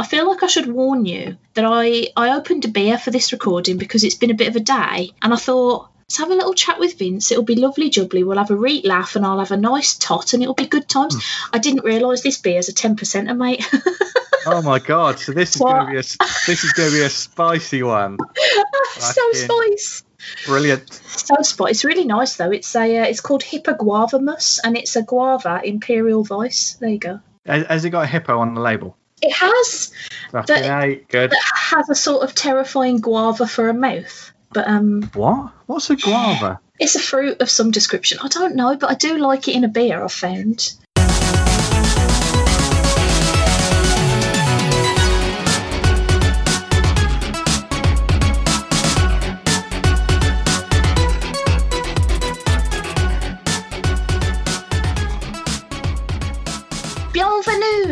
I feel like I should warn you that I, I opened a beer for this recording because it's been a bit of a day, and I thought, let's have a little chat with Vince. It'll be lovely jubbly. We'll have a reet laugh and I'll have a nice tot and it'll be good times. I didn't realise this beer's a 10%er, mate. Oh my god! So this is going to be a this is going to be a spicy one. so spicy. Brilliant. So spice. It's really nice though. It's a uh, it's called Hippo Guava Mus and it's a guava imperial vice. There you go. Has, has it got a hippo on the label? It has That- good. that has a sort of terrifying guava for a mouth. But um What? What's a guava? it's a fruit of some description. I don't know, but I do like it in a beer, I've found.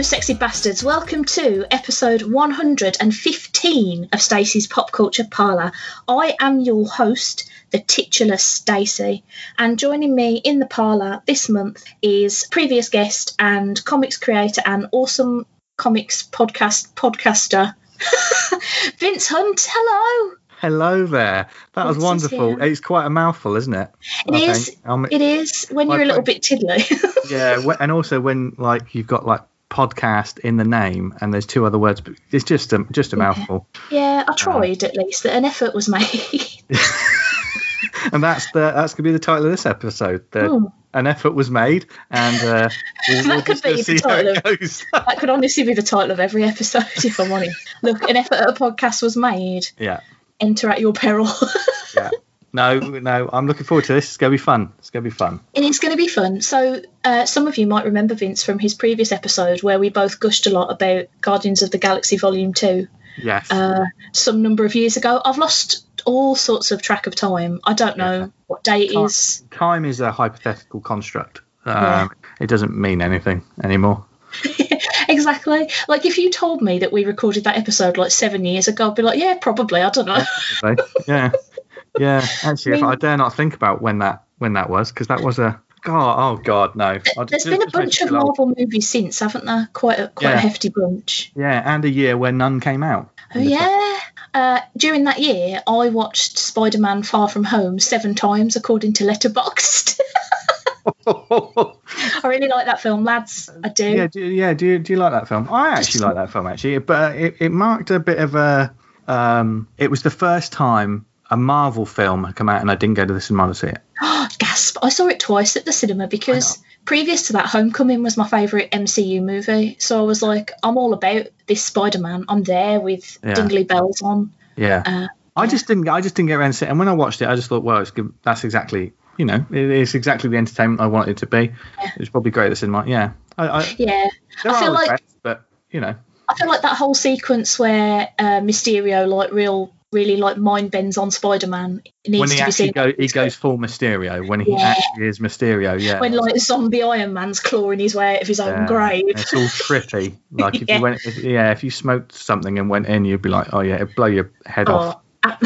Sexy bastards. Welcome to episode 115 of Stacey's Pop Culture Parlour. I am your host, the titular Stacey, and joining me in the parlour this month is previous guest and comics creator and awesome comics podcast podcaster, Vince Hunt. Hello. Hello there. That was Vince wonderful. It's quite a mouthful, isn't it? It I is. think. Um, It is when you're a little bit tiddly. yeah, and also when like you've got like podcast in the name and there's two other words, but it's just a just a Yeah. mouthful. yeah, I tried at least. That an effort was made. And that's the that's gonna be the title of this episode. The, Hmm. An effort was made, and uh, we'll, That we'll could be the title it that could honestly be the title of every episode if I'm honest. Look, an effort at a podcast was made. yeah, Enter at your peril. yeah. No, no, I'm looking forward to this. It's gonna be fun. It's gonna be fun. And it's going to be fun. So, uh, some of you might remember Vince from his previous episode where we both gushed a lot about Guardians of the Galaxy Volume 2 Yes. uh, some number of years ago. I've lost all sorts of track of time. I don't know Yeah. what day it Time- is. Time is a hypothetical construct. Um, Yeah. It doesn't mean anything anymore. exactly. Like, if you told me that we recorded that episode like seven years ago, I'd be like, yeah, probably. I don't know. Yeah, yeah. Actually, if mean- I dare not think about when that when that was, because that was a God. Oh God, no. I'll There's just- been a just bunch of feel old. Marvel movies since, haven't there? Quite a quite a hefty bunch. Yeah, and a year where none came out. Oh yeah. Uh, during that year, I watched Spider-Man: Far From Home seven times, according to Letterboxd. I really like that film, lads. I do. yeah, do, yeah. Do you, do you like that film? I actually like that film actually, but it, it marked a bit of a. Um, it was the first time a Marvel film had come out, and I didn't go to the cinema to see it. Gasp! I saw it twice at the cinema because previous to that, Homecoming was my favourite MCU movie. So I was like, I'm all about this Spider-Man. I'm there with Yeah. dingly bells on. Yeah. Uh, I just didn't. I just didn't get around to it. And when I watched it, I just thought, well, it's good. That's exactly. You know, it is exactly the entertainment I want it to be. Yeah. It's probably great at the cinema. Yeah. I, I, Yeah, I feel like- but you know. I feel like that whole sequence where uh, Mysterio like real, really like mind bends on Spider-Man needs when he to be actually seen. go, he goes full Mysterio. When he Yeah. actually is Mysterio, yeah. when like zombie Iron Man's clawing his way out of his own Yeah. grave. It's all trippy. Like if Yeah. you went, if, yeah, if you smoked something and went in, you'd be like, oh yeah, it'd blow your head off. Oh.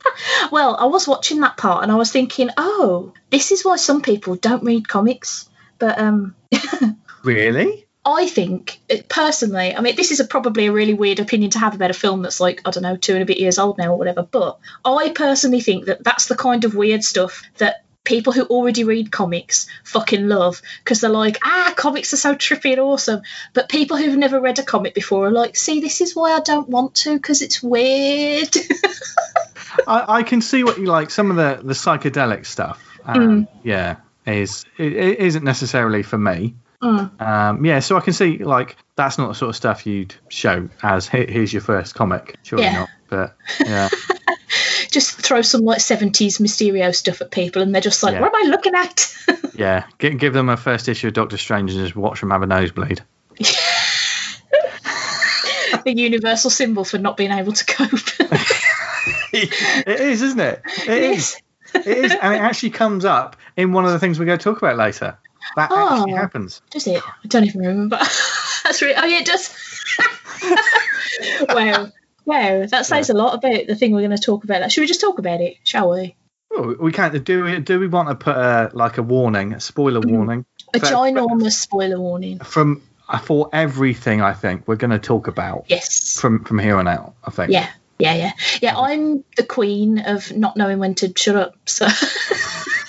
well, I was watching that part and I was thinking, oh, this is why some people don't read comics. But um, Really? I think personally, I mean, this is a, probably a really weird opinion to have about a film that's like I don't know two and a bit years old now or whatever. But I personally think that that's the kind of weird stuff that people who already read comics fucking love because they're like, ah, comics are so trippy and awesome. But people who've never read a comic before are like, see, this is why I don't want to because it's weird. I, I can see what you like. Some of the the psychedelic stuff. Mm. Um, Yeah, is it, it isn't necessarily for me. Mm. Um, yeah, so I can see like that's not the sort of stuff you'd show as "Here- here's your first comic. Surely Yeah. not. But yeah, Just throw some like 70s Mysterio stuff at people and they're just like, Yeah. what am I looking at? yeah. Give, give them a first issue of Doctor Strange and just watch them have a nosebleed. the universal symbol for not being able to cope. it is, isn't it? It is. It is, and it actually comes up in one of the things we're going to talk about later. That actually Oh. happens. Does it? I don't even remember. That's really. Oh yeah, it does. wow, wow, that says a lot about the thing we're going to talk about. Should we just talk about it? Shall we? Oh, we can't. Do we? Do we want to put a like a warning, a spoiler warning A For- ginormous spoiler warning. from uh, for everything? I think we're going to talk about. Yes. from from here on out. I think. Yeah, yeah, yeah, yeah. I'm the queen of not knowing when to shut up. So,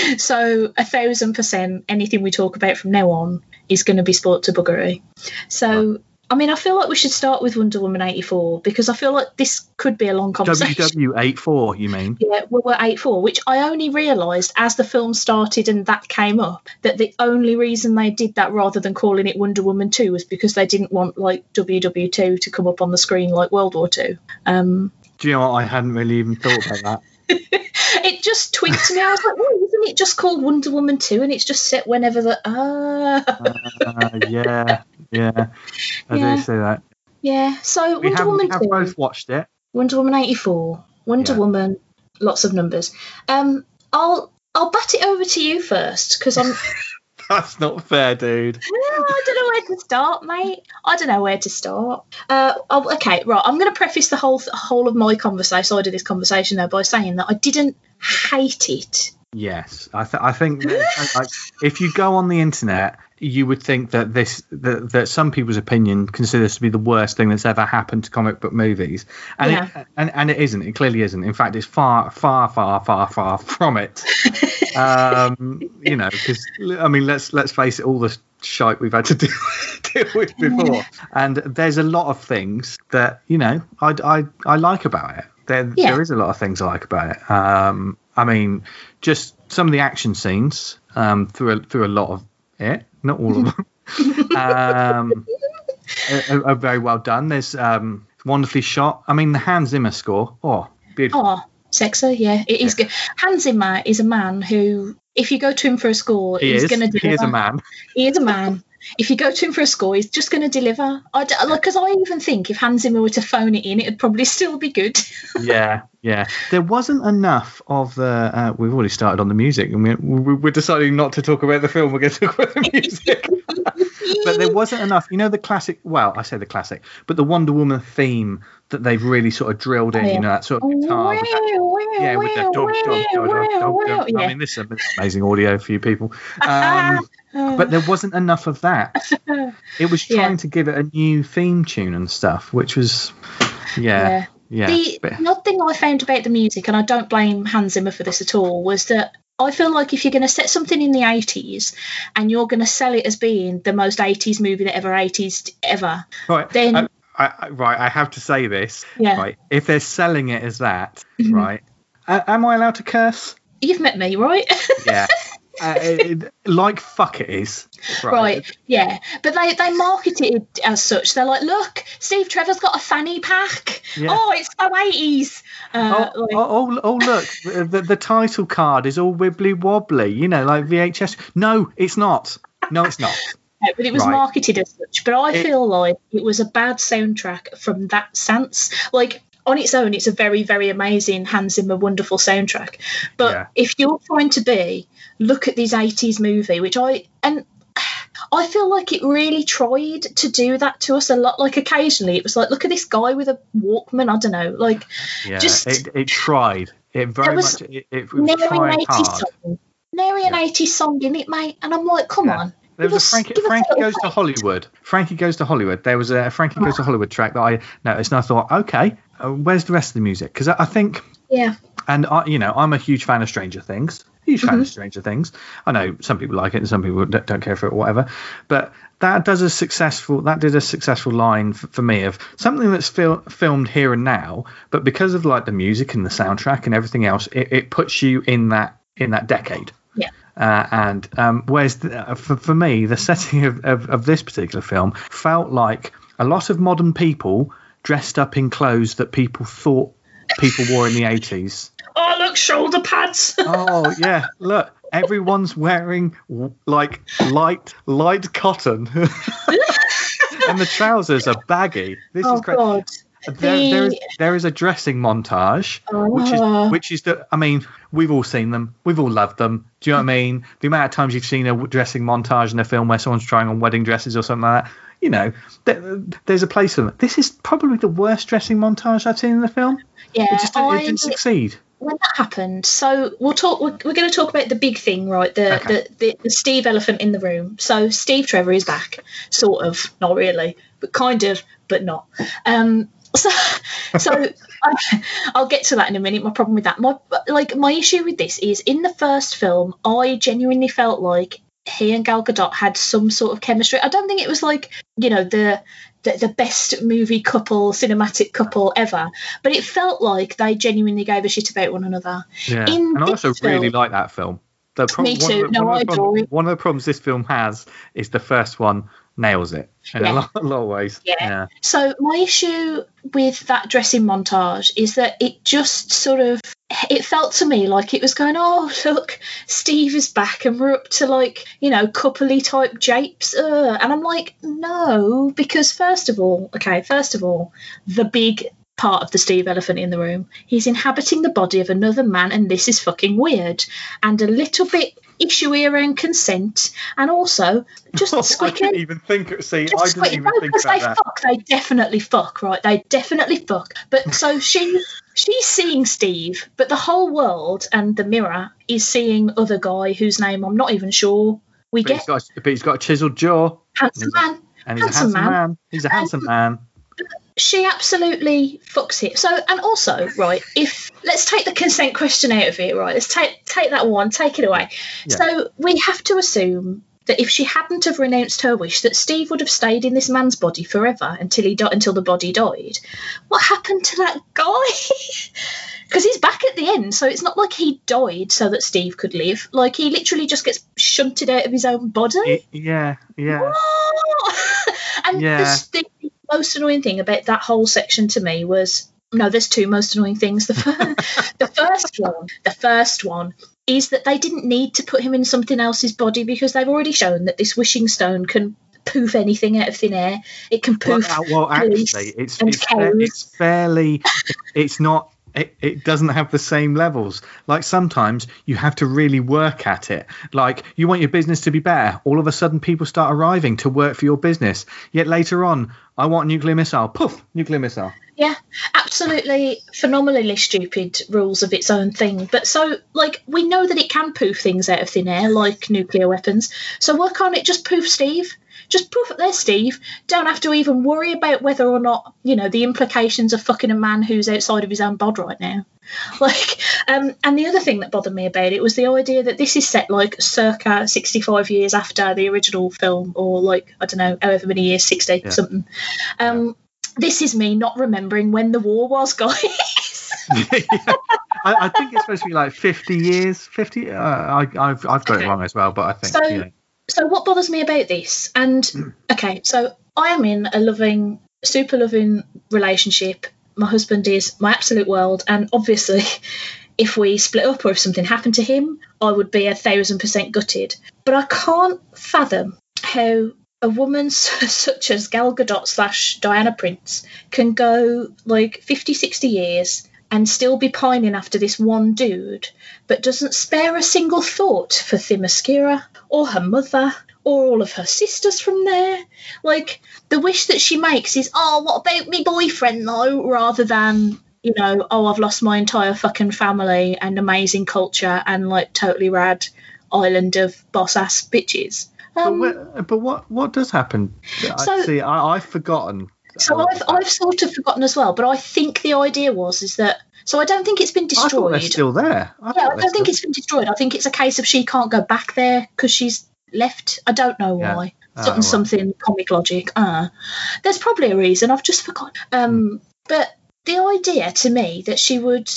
so a thousand percent, anything we talk about from now on is going to be sport to buggery. So. I mean, I feel like we should start with Wonder Woman 84 because I feel like this could be a long conversation. WW84, you mean? Yeah, we were 84, which I only realised as the film started and that came up that the only reason they did that rather than calling it Wonder Woman 2 was because they didn't want like WW2 to come up on the screen like World War 2. Um, Do you know what? I hadn't really even thought about that. it just tweaked me. I was like, well, isn't it just called Wonder Woman 2 and it's just set whenever the. Ah. uh, yeah, yeah. I Yeah. do see that. yeah, so We Wonder have, we have 2. both watched it. Wonder Woman 84, Wonder Yeah. Woman, lots of numbers. Um, I'll I'll bat it over to you first because I'm That's not fair, dude. I don't know where to start, mate. I don't know where to start. Uh, oh, okay, right. I'm going to preface the whole whole of my conversation, side of this conversation, though, by saying that I didn't hate it. Yes, I, th- I think that, like, if you go on the internet, you would think that this that, that some people's opinion consider this to be the worst thing that's ever happened to comic book movies, and it, and and it isn't. It clearly isn't. In fact, it's far, far, far, far, far from it. um, you know, because I mean, let's let's face it, all the shite we've had to deal, deal with before, and there's a lot of things that you know I I, I like about it. There Yeah. there is a lot of things I like about it. Um, I mean, just some of the action scenes um, through a, through a lot of it, not all of them. um, are, are very well done. There's um, wonderfully shot. I mean, the Hans Zimmer score. Oh, beautiful. Oh, sexy, yeah, it is good. Hans Zimmer is a man who, if you go to him for a score, he he's going to do. He is a man. He is a man. If you go to him for a score, he's just going to deliver. I like because I even think if Hans Zimmer were to phone it in, it'd probably still be good. yeah, yeah. There wasn't enough of the. Uh, we've already started on the music, and we're we're deciding not to talk about the film. We're going to talk about the music. but there wasn't enough. You know the classic. Well, I say the classic, but the Wonder Woman theme that they've really sort of drilled in. Yeah. You know that sort of guitar. with that- yeah, with dum, dum, dum, dum, dum, dum. I Yeah. mean, this is amazing audio for you people. Um, but there wasn't enough of that. It was Yeah. trying to give it a new theme tune and stuff, which was, yeah, yeah. The But- another thing I found about the music, and I don't blame Hans Zimmer for this at all, was that I feel like if you're going to set something in the 80s and you're going to sell it as being the most 80s movie that ever 80s ever, Right. Then- I, I, right. I have to say this. Yeah. Right. If they're selling it as that, Mhm. right. Uh, am I allowed to curse? you've met me, right? Yeah. uh, it- like fuck it is. Right. right, yeah. But they, they market it as such. They're like, look, Steve Trevor's got a fanny pack. Yeah. Oh, it's so 80s. Uh, Oh, like- oh, oh, oh, look! The, the, the title card is all wibbly wobbly, you know, like VHS. No, it's not. No, it's not. Yeah, but it was Right. marketed as such. But I It- feel like it was a bad soundtrack from that sense. Like on its own, it's a very, very amazing Hans Zimmer wonderful soundtrack. But Yeah. if you're trying to be, look at this '80s movie, which I and I feel like it really tried to do that to us a lot. Like occasionally, it was like, look at this guy with a Walkman. I don't know, like Yeah, Just- it, it tried. It very was much. It, it was nary an trying '80s hard. song, nary an Yeah. '80s song in it, mate. And I'm like, come Yeah. on. There was a Frankie, give us a Frankie goes to. Hollywood. Frankie goes to Hollywood. There was a Frankie goes to Hollywood track that I noticed, and I thought, okay, uh, where's the rest of the music? Because I, I think, Yeah, and I, you know, I'm a huge fan of Stranger Things. Huge fan Mm-hmm. of Stranger Things. I know some people like it and some people don't, don't care for it, or whatever. But that does a successful. That did a successful line for, for me of something that's fil- filmed here and now, but because of like the music and the soundtrack and everything else, it, it puts you in that in that decade. yeah. Uh, and um, whereas the, uh, for, for me, the setting of, of, of this particular film felt like a lot of modern people dressed up in clothes that people thought people wore in the 80s. Oh, look, shoulder pads. Oh, yeah, look. Everyone's wearing like light, light cotton, and the trousers are baggy. This oh is great. God. There, there is The- there is a dressing montage, which is which is the. I mean, we've all seen them. We've all loved them. Do you know what I mean? The amount of times you've seen a dressing montage in a film where someone's trying on wedding dresses or something like that. You know, there, there's a place for them. This is probably the worst dressing montage I've seen in the film. Yeah, It just didn't, it I- didn't succeed. when that happened, so we'll talk. We're, we're going to talk about the big thing, right? The, Okay. the, the the Steve elephant in the room. So Steve Trevor is back, sort of, not really, but kind of but not. Um, so, so I, I'll get to that in a minute. My problem with that, my like my issue with this is in the first film, I genuinely felt like he and Gal Gadot had some sort of chemistry. I don't think it was like you know the the, the best movie couple, cinematic couple ever, but it felt like they genuinely gave a shit about one another. Yeah, in and I also film, really like that film. The pro- Me too. One the, no, I adore it. One of the problems this film has is the first one nails it in yeah. a, lot, a, lot, of ways. Yeah. yeah. So my issue with that dressing montage is that it just sort of it felt to me like it was going, oh look, Steve is back and we're up to like you know coupley type japes, uh. and I'm like no, because first of all, okay, first of all, the big part of the Steve elephant in the room. He's inhabiting the body of another man, and this is fucking weird and a little bit issue around consent, and also just oh, I didn't even think. See, I didn't even think about they that. Fuck, they definitely fuck, right? They definitely fuck. But so she she's seeing Steve, but the whole world and the mirror is seeing other guy whose name I'm not even sure. We but get, he's got, but he's got a chiseled jaw. Handsome man. And he's handsome a handsome man. man. He's a handsome man she absolutely fucks it. So, and also, right, if let's take the consent question out of it, right? Let's take take that one, take it away. Yeah. So we have to assume that if she hadn't have renounced her wish, that Steve would have stayed in this man's body forever until he until the body died. What happened to that guy? Because he's back at the end, so it's not like he died so that Steve could live. Like he literally just gets shunted out of his own body. Yeah, yeah. and yeah. The, the, most annoying thing about that whole section to me was no, there's two most annoying things. The, first, the first one, the first one is that they didn't need to put him in something else's body because they've already shown that this wishing stone can poof anything out of thin air. It can poof. Well, well actually, it's it's, it's fairly. It's not it, it doesn't have the same levels. Like sometimes you have to really work at it. Like you want your business to be better. All of a sudden, people start arriving to work for your business. Yet later on, I want nuclear missile. Poof, nuclear missile. Yeah, absolutely phenomenally stupid rules of its own thing. But so, like, we know that it can poof things out of thin air, like nuclear weapons. So why can't it just poof Steve? Just poof it there, Steve. Don't have to even worry about whether or not, you know, the implications of fucking a man who's outside of his own bod right now. Like, um, and the other thing that bothered me about it was the idea that this is set like circa 65 years after the original film, or like, I don't know, however many years, 60 yeah. something. Um, yeah. This is me not remembering when the war was, guys. yeah. I, I, think it's supposed to be like 50 years. 50. Uh, I, have I've got okay. it wrong as well, but I think. So, you know so what bothers me about this and hmm. okay so i am in a loving super loving relationship. My husband is my absolute world and obviously if we split up or if something happened to him i would be a thousand percent gutted. But i can't fathom how a woman such as gal gadot slash diana prince can go like 50 60 years and still be pining after this one dude, but doesn't spare a single thought for Themyscira or her mother or all of her sisters from there. Like, the wish that she makes is, oh, what about me boyfriend though, rather than, you know, oh, I've lost my entire fucking family and amazing culture and like totally rad island of boss ass bitches. Um, but, but, what what does happen? So, See, I, I've forgotten so I've, I've sort of forgotten as well, but I think the idea was is that so I don't think it's been destroyed. I they're still there. I yeah, I don't think it's been destroyed. I think it's a case of she can't go back there because she's left. I don't know why. Yeah. Oh, something, right. something comic logic. Uh, there's probably a reason. I've just forgotten. Um, hmm. But the idea to me that she would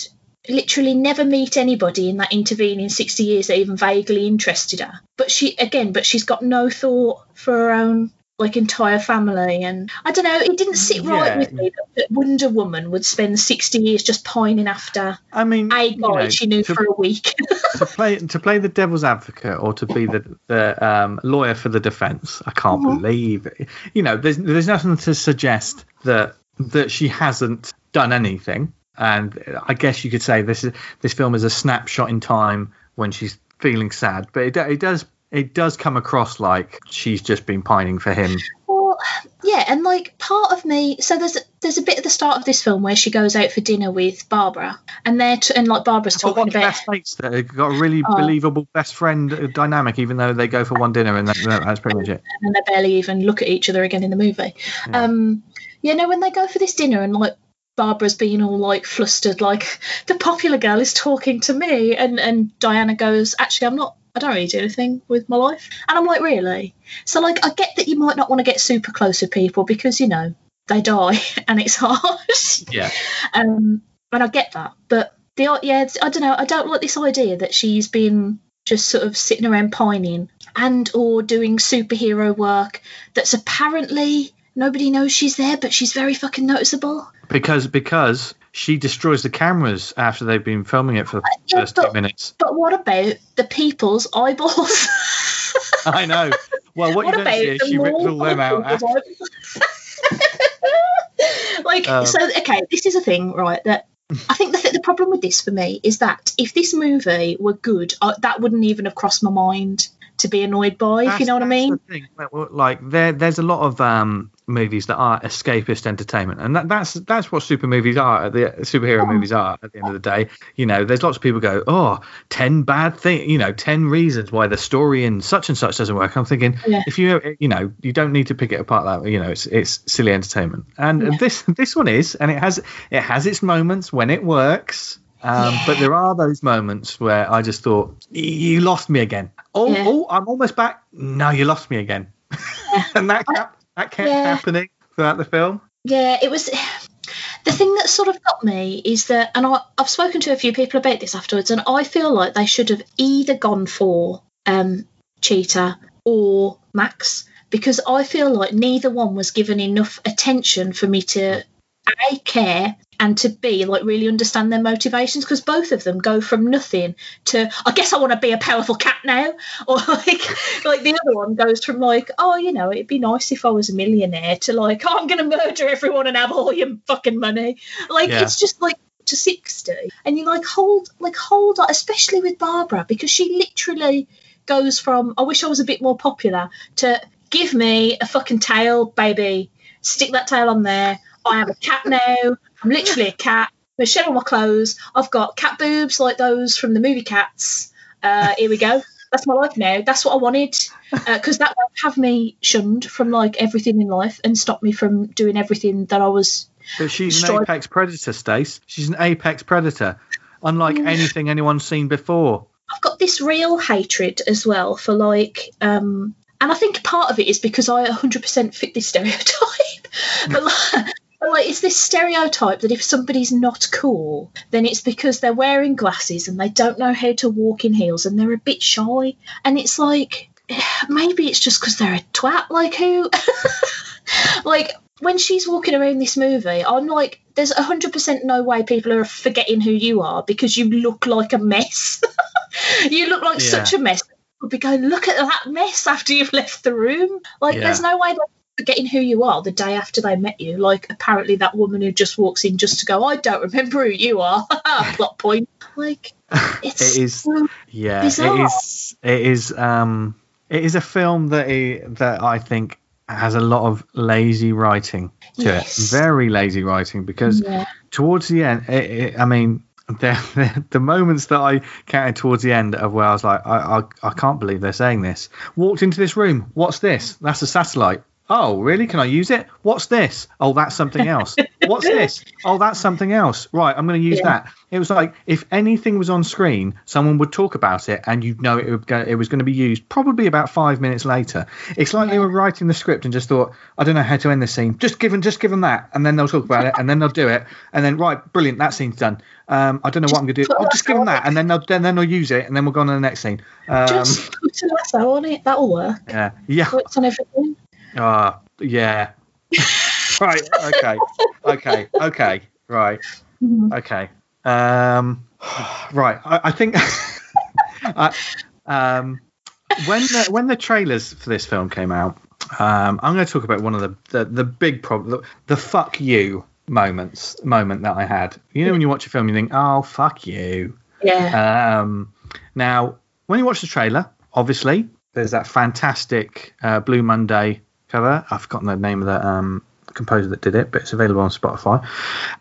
literally never meet anybody in that intervening 60 years that even vaguely interested her. But she, again, but she's got no thought for her own like entire family and I don't know it didn't sit right yeah. with me that Wonder Woman would spend 60 years just pining after I mean a guy you know, she knew to, for a week to play to play the devil's advocate or to be the, the um, lawyer for the defense I can't mm-hmm. believe it you know there's there's nothing to suggest that that she hasn't done anything and I guess you could say this is this film is a snapshot in time when she's feeling sad but it, it does it does come across like she's just been pining for him. Well, yeah, and like part of me, so there's there's a bit at the start of this film where she goes out for dinner with Barbara, and they're t- and like Barbara's talking about best mates that have got a really oh. believable best friend dynamic, even though they go for one dinner and that, that's pretty much it. And they barely even look at each other again in the movie. Yeah. Um, You know, when they go for this dinner and like Barbara's being all like flustered, like the popular girl is talking to me, and and Diana goes, actually, I'm not. I don't really do anything with my life, and I'm like, really? So like, I get that you might not want to get super close with people because you know they die and it's hard. Yeah. Um, and I get that, but the yeah, I don't know. I don't like this idea that she's been just sort of sitting around pining and or doing superhero work that's apparently nobody knows she's there, but she's very fucking noticeable. Because because she destroys the cameras after they've been filming it for the yeah, first but, two minutes. But what about the people's eyeballs? I know. Well, what, what you don't see is she rips all them out. After. like um, so, okay. This is a thing, right? That I think the, th- the problem with this for me is that if this movie were good, uh, that wouldn't even have crossed my mind to be annoyed by. If you know what I mean. Like there, there's a lot of um, movies that are escapist entertainment, and that, that's that's what super movies are. The superhero movies are at the end of the day. You know, there's lots of people go, oh, 10 bad things. You know, ten reasons why the story in such and such doesn't work. I'm thinking, yeah. if you you know, you don't need to pick it apart. That you know, it's it's silly entertainment, and yeah. this this one is, and it has it has its moments when it works. Um, yeah. But there are those moments where I just thought, you lost me again. Oh, yeah. oh, I'm almost back. No, you lost me again. and that that kept yeah. happening throughout the film. Yeah, it was. The thing that sort of got me is that, and I, have spoken to a few people about this afterwards, and I feel like they should have either gone for um, Cheetah or Max because I feel like neither one was given enough attention for me to a care and to be like really understand their motivations because both of them go from nothing to I guess I want to be a powerful cat now. Or like like the other one goes from like oh you know it'd be nice if I was a millionaire to like oh I'm gonna murder everyone and have all your fucking money. Like yeah. it's just like to 60 and you like hold like hold on especially with Barbara because she literally goes from I wish I was a bit more popular to give me a fucking tail baby. Stick that tail on there. I have a cat now. I'm literally a cat. I'm shed all my clothes. I've got cat boobs like those from the movie Cats. Uh, here we go. That's my life now. That's what I wanted because uh, that would have me shunned from like everything in life and stop me from doing everything that I was. But she's an apex predator, Stace. She's an apex predator, unlike mm. anything anyone's seen before. I've got this real hatred as well for like, um, and I think part of it is because I 100% fit this stereotype. but like, like it's this stereotype that if somebody's not cool, then it's because they're wearing glasses and they don't know how to walk in heels and they're a bit shy. And it's like maybe it's just because they're a twat. Like who? like when she's walking around this movie, I'm like, there's hundred percent no way people are forgetting who you are because you look like a mess. you look like yeah. such a mess. Would be going, look at that mess after you've left the room. Like, yeah. there's no way forgetting who you are the day after they met you. Like apparently that woman who just walks in just to go, I don't remember who you are. Plot point. Like it's it is so yeah, bizarre. it is it is um it is a film that it, that I think has a lot of lazy writing to yes. it. Very lazy writing because yeah. towards the end, it, it, I mean, the, the, moments that I counted towards the end of where I was like, I, I I can't believe they're saying this. Walked into this room. What's this? That's a satellite. Oh, really? Can I use it? What's this? Oh, that's something else. What's this? Oh, that's something else. Right, I'm going to use yeah. that. It was like if anything was on screen, someone would talk about it, and you'd know it, would go, it was going to be used probably about five minutes later. It's like yeah. they were writing the script and just thought, I don't know how to end this scene. Just give them, just give them that, and then they'll talk about it, and then they'll do it, and then right, brilliant, that scene's done. Um, I don't know just what I'm going to do. I'll just give them that, and then they'll then, they'll use it, and then we'll go on to the next scene. Um, just put a lasso on it. That'll work. Yeah, yeah. It's on everything. Ah, yeah. right. Okay. Okay. Okay. Right. Mm-hmm. Okay. Um. Right. I, I think. I, um. When the when the trailers for this film came out, um, I'm going to talk about one of the the, the big problem, the, the fuck you moments moment that I had. You know, when you watch a film, you think, "Oh, fuck you." Yeah. Um. Now, when you watch the trailer, obviously there's that fantastic uh, Blue Monday cover. I've forgotten the name of the um, composer that did it, but it's available on Spotify.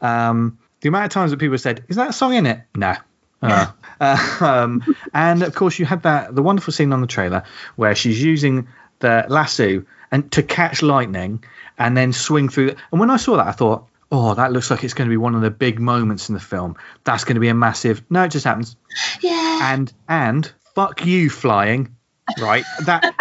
Um, the amount of times that people said, "Is that a song in it?" No. Uh, uh, um, and of course, you had that the wonderful scene on the trailer where she's using the lasso and to catch lightning, and then swing through. And when I saw that, I thought, oh, that looks like it's going to be one of the big moments in the film. That's going to be a massive. No, it just happens. Yeah. And and fuck you, flying. Right. That.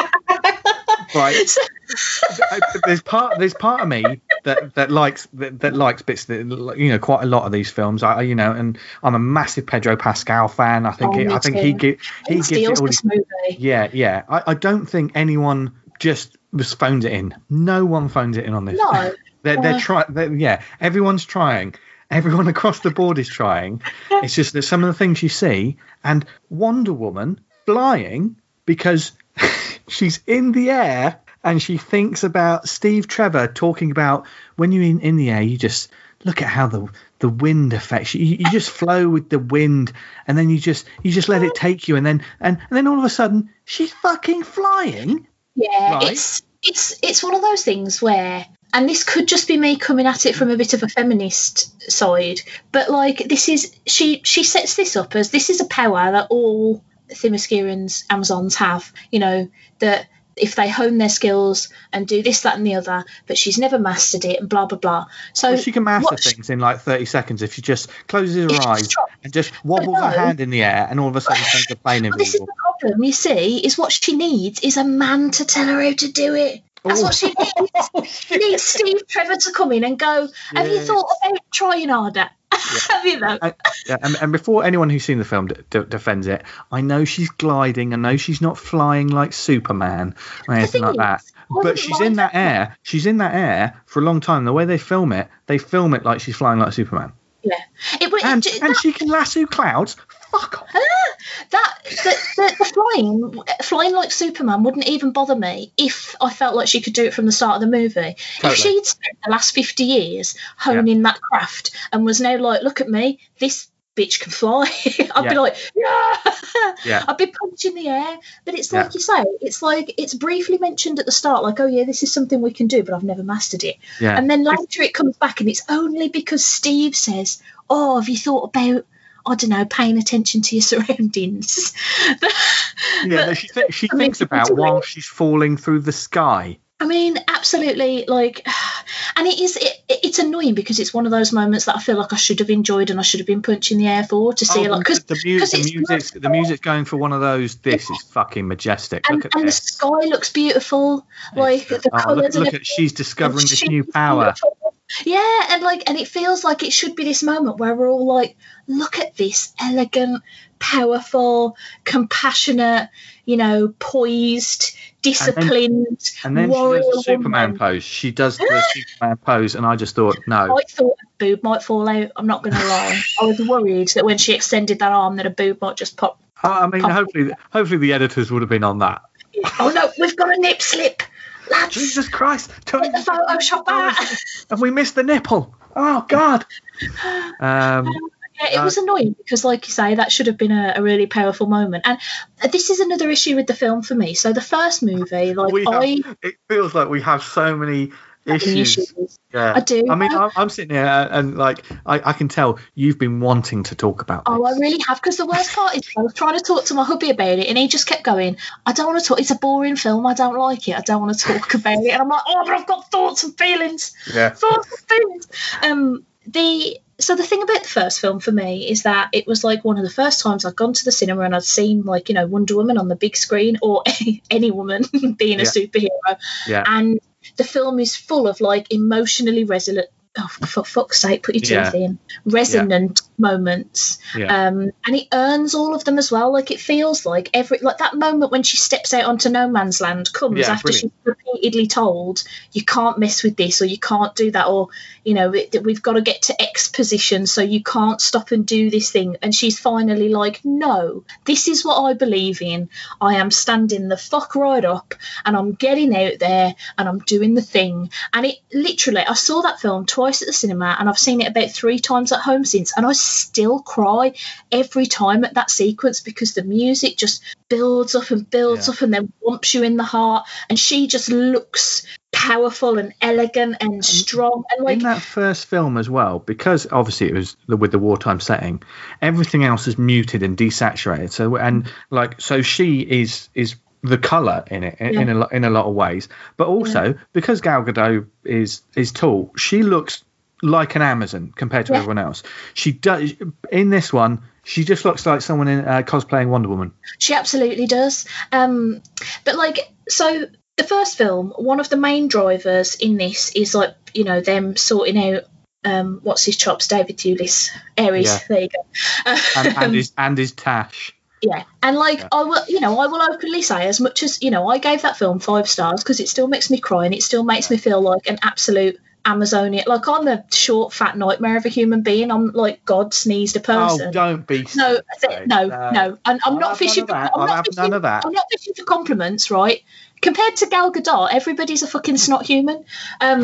Right. there's part there's part of me that that likes that, that likes bits that you know quite a lot of these films. I you know, and I'm a massive Pedro Pascal fan. I think Oh, he, I think too. he gi- he gives it all. movie. yeah, yeah. I, I don't think anyone just was phoned it in. No one phones it in on this. No. they're they're uh. trying. Yeah, everyone's trying. Everyone across the board is trying. It's just that some of the things you see, and Wonder Woman flying because she's in the air and she thinks about Steve Trevor talking about when you're in, in the air, you just look at how the the wind affects you. you. You just flow with the wind, and then you just you just let it take you, and then and, and then all of a sudden she's fucking flying. Yeah, Right. it's it's it's one of those things where and this could just be me coming at it from a bit of a feminist side, but like this is she she sets this up as this is a power that all Themyscirans Amazons have, you know, that if they hone their skills and do this, that and the other, but she's never mastered it and blah blah blah. So Well, she can master what she- things in like 30 seconds if she just closes her eyes tries. and just wobbles her hand in the air, and all of a sudden turns the plane Well, this is the problem, you see, is what she needs is a man to tell her how to do it. That's Oh. what she oh. needs. She needs Steve Trevor to come in and go, Have you thought about trying harder? Have you though? And, yeah, and, and before anyone who's seen the film d- d- defends it, I know she's gliding. I know she's not flying like Superman or anything like is, that. But she's in that air. She's in that air for a long time. The way they film it, they film it like she's flying like Superman. Yeah. It, would- And, it, and that, she can lasso clouds. Fuck off. Ah, that the, the, the flying flying like Superman wouldn't even bother me if I felt like she could do it from the start of the movie. Totally. If she'd spent the last fifty years honing that craft and was now like, look at me, this bitch can fly, I'd be like, yeah, Yeah. I'd be punching the air. But it's Yeah. like you say, it's like it's briefly mentioned at the start, like, oh yeah, this is something we can do, but I've never mastered it. Yeah. And then later it comes back, and it's only because Steve says, "Oh, have you thought about?" I don't know, paying attention to your surroundings. yeah, she, th- she I mean, thinks about it's while she's falling through the sky. I mean, absolutely. Like, and it is. It, it's annoying because it's one of those moments that I feel like I should have enjoyed and I should have been punching the air for to see Oh, it. Like, because the, mu- the music, the music's going for one of those. This is fucking majestic. and, and the sky looks beautiful. Like the oh, colours look, look at she's discovering this new power. beautiful. Yeah, and like, and it feels like it should be this moment where we're all like, look at this elegant, powerful, compassionate, you know, poised, disciplined. And then she does the Superman woman. pose. She does the Superman pose, and I just thought, no. I thought a boob might fall out. I'm not going to lie. I was worried that when she extended that arm, that a boob might just pop. Uh, I mean, Pop- hopefully, hopefully the editors would have been on that. Oh no, we've got a nip slip, lads. Jesus Christ! Tony, the Photoshop out. have we missed the nipple? Oh God! Um, Yeah, it was annoying because, like you say, that should have been a, a really powerful moment. And this is another issue with the film for me. So the first movie, like I, it feels like we have so many issues. issues. Yeah, I do. I mean, I'm, I'm sitting here and like I, I can tell you've been wanting to talk about. Oh, I really have. Because the worst part is, I was trying to talk to my hubby about it, and he just kept going, "I don't want to talk. It's a boring film. I don't like it. I don't want to talk about it." And I'm like, "Oh, but I've got thoughts and feelings. Yeah. Thoughts and feelings." Um, the so the thing about the first film for me is that it was like one of the first times I'd gone to the cinema and I'd seen like you know Wonder Woman on the big screen or any woman being a superhero, Yeah. and the film is full of like emotionally resonant. Oh, for fuck's sake, put your Yeah. teeth in. Resonant moments Yeah. um, and it earns all of them as well. Like it feels like every like that moment when she steps out onto no man's land comes Yeah, after brilliant. she's repeatedly told you can't mess with this or you can't do that or you know it, we've got to get to X position so you can't stop and do this thing. And she's finally like, no, this is what I believe in. I am standing the fuck right up and I'm getting out there and I'm doing the thing. And it literally, I saw that film twice at the cinema and I've seen it about three times at home since, and I still cry every time at that sequence because the music just builds up and builds Yeah. up and then whomps you in the heart. And she just looks powerful and elegant and strong and like in that first film as well, because obviously it was the, with the wartime setting, everything else is muted and desaturated. So and like so she is is the color in it in, yeah. in, a in a lot of ways, but also yeah. because Gal Gadot is is tall, she looks like an Amazon compared to yeah. everyone else. She does in this one. She just looks like someone in uh, cosplaying Wonder Woman. She absolutely does. Um, but like, so the first film, one of the main drivers in this is like you know them sorting out um, what's his chops, David Thewlis, Ares. Yeah. There you go. and, and his and his Tash. Yeah, and like yeah. I will, you know, I will openly say as much as you know, I gave that film five stars because it still makes me cry and it still makes me feel like an absolute Amazonian. Like I'm a short, fat nightmare of a human being. I'm like God sneezed a oh, person. Oh, don't be. No, no, no, no. I'm, I'm not fishing. For, I'm not fishing, none of that. I'm not fishing for compliments, right? Compared to Gal Gadot, everybody's a fucking snot human. Um,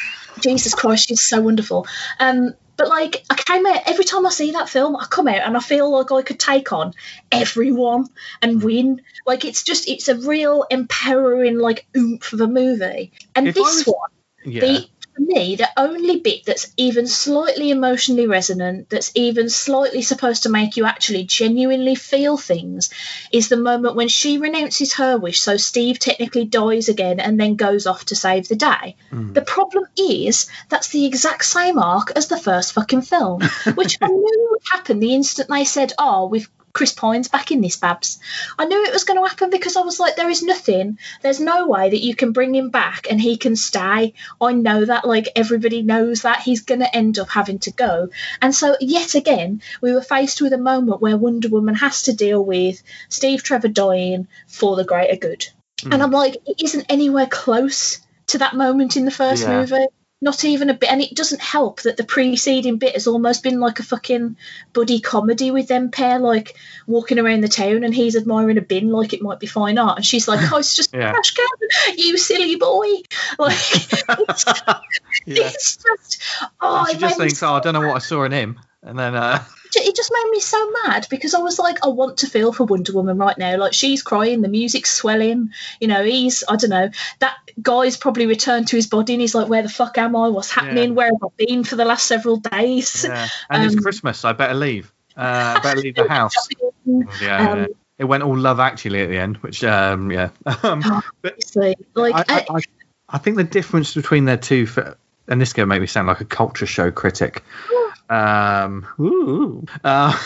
Jesus Christ, she's so wonderful. Um, but like I came out every time I see that film, I come out and I feel like I could take on everyone and win. Like it's just it's a real empowering like oomph of a movie. And if this was, one, yeah. the for me, the only bit that's even slightly emotionally resonant, that's even slightly supposed to make you actually genuinely feel things, is the moment when she renounces her wish, so Steve technically dies again and then goes off to save the day. Mm. The problem is that's the exact same arc as the first fucking film, which I knew would happen the instant they said, "Oh, we've Chris Pine's back in this, Babs. I knew it was going to happen because I was like, there is nothing, there's no way that you can bring him back and he can stay. I know that, like, everybody knows that he's going to end up having to go. And so, yet again, we were faced with a moment where Wonder Woman has to deal with Steve Trevor dying for the greater good. Mm. And I'm like, it isn't anywhere close to that moment in the first yeah. movie. Not even a bit, and it doesn't help that the preceding bit has almost been like a fucking buddy comedy with them pair, like walking around the town, and he's admiring a bin like it might be fine art, and she's like, "Oh, it's just yeah. a trash can, you silly boy!" Like, it's, yeah. it's just, oh, she just thinks, "Oh, I don't know what I saw in him," and then uh it just made me so mad because I was like, I want to feel for Wonder Woman right now. Like she's crying, the music's swelling. You know, he's I don't know. That guy's probably returned to his body and he's like, where the fuck am I? What's happening? Yeah. Where have I been for the last several days? Yeah. And um, it's Christmas. I better leave. Uh, I better leave the house. yeah. Um, it went all love actually at the end, which um, yeah. Um, but like I, I, I, I, think the difference between their two, for, and this is going to make me sound like a culture show critic. Um, uh,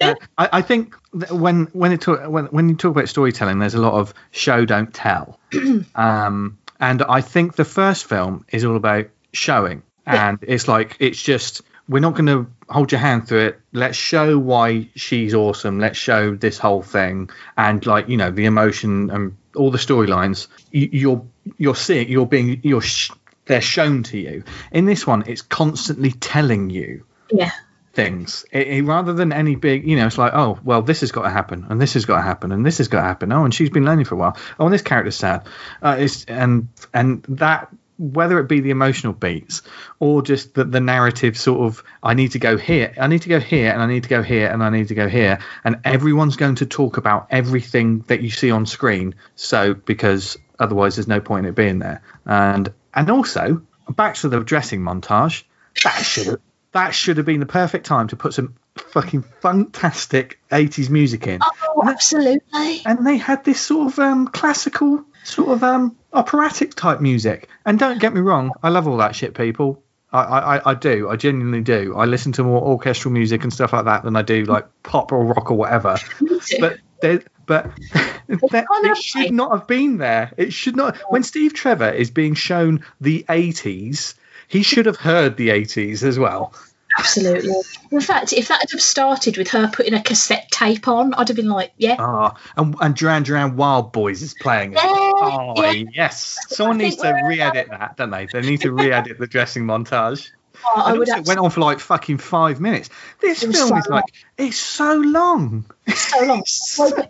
I, I, think when when it talk, when when you talk about storytelling, there's a lot of show don't tell, um, and I think the first film is all about showing, and yeah. it's like it's just we're not going to hold your hand through it. Let's show why she's awesome. Let's show this whole thing, and like you know the emotion and all the storylines. You, you're you're seeing, you're being, you're sh- they're shown to you. In this one, it's constantly telling you yeah. things. It, it, rather than any big, you know, it's like, oh, well, this has got to happen, and this has got to happen, and this has got to happen. Oh, and she's been lonely for a while. Oh, and this character's sad. Uh, it's and and that whether it be the emotional beats or just the, the narrative sort of i need to go here i need to go here and i need to go here and i need to go here and everyone's going to talk about everything that you see on screen so because otherwise there's no point in it being there and and also, back to the dressing montage. That should have, that should have been the perfect time to put some fucking fantastic 80s music in. Oh, absolutely. And they had this sort of um, classical, sort of um, operatic type music. And don't get me wrong, I love all that shit, people. I, I, I do. I genuinely do. I listen to more orchestral music and stuff like that than I do like pop or rock or whatever. but there, but that, it should not have been there. It should not. When Steve Trevor is being shown the 80s, he should have heard the 80s as well. Absolutely. In fact, if that had started with her putting a cassette tape on, I'd have been like, yeah. Ah, and, and Duran Duran Wild Boys is playing. Yeah, oh, yeah. yes. Someone needs to re edit that, don't they? They need to re edit the dressing montage. Oh, I would it went on for like fucking five minutes. This film so is like it's so long. So long. so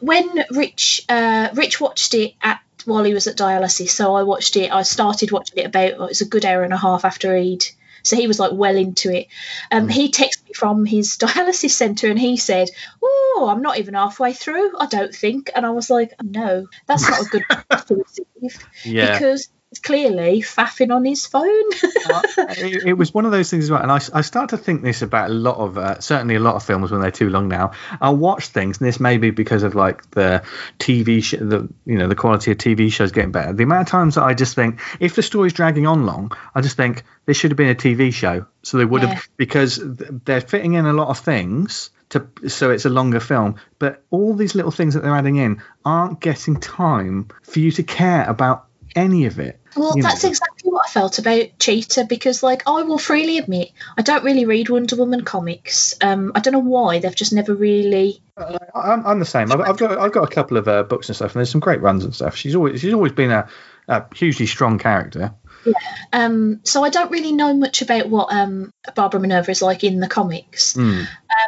when Rich uh, Rich watched it at while he was at dialysis, so I watched it. I started watching it about it was a good hour and a half after he'd. So he was like well into it. Um, mm. He texted me from his dialysis centre and he said, "Oh, I'm not even halfway through. I don't think." And I was like, "No, that's not a good to receive." Yeah. Because clearly faffing on his phone. it, it, was one of those things as well, and I, I start to think this about a lot of uh, certainly a lot of films when they're too long now. I'll watch things, and this may be because of like the TV, sh- the you know the quality of TV shows getting better. The amount of times that I just think if the story's dragging on long, I just think this should have been a TV show. So they would yeah. have because they're fitting in a lot of things to so it's a longer film. But all these little things that they're adding in aren't getting time for you to care about any of it. Well, that's know. exactly what I felt about Cheetah because, like, I will freely admit I don't really read Wonder Woman comics. Um, I don't know why they've just never really. Uh, I'm, I'm, the same. I've, I've, got I've got a couple of uh, books and stuff, and there's some great runs and stuff. She's always she's always been a, a hugely strong character. Yeah. Um, so I don't really know much about what um, Barbara Minerva is like in the comics. Mm.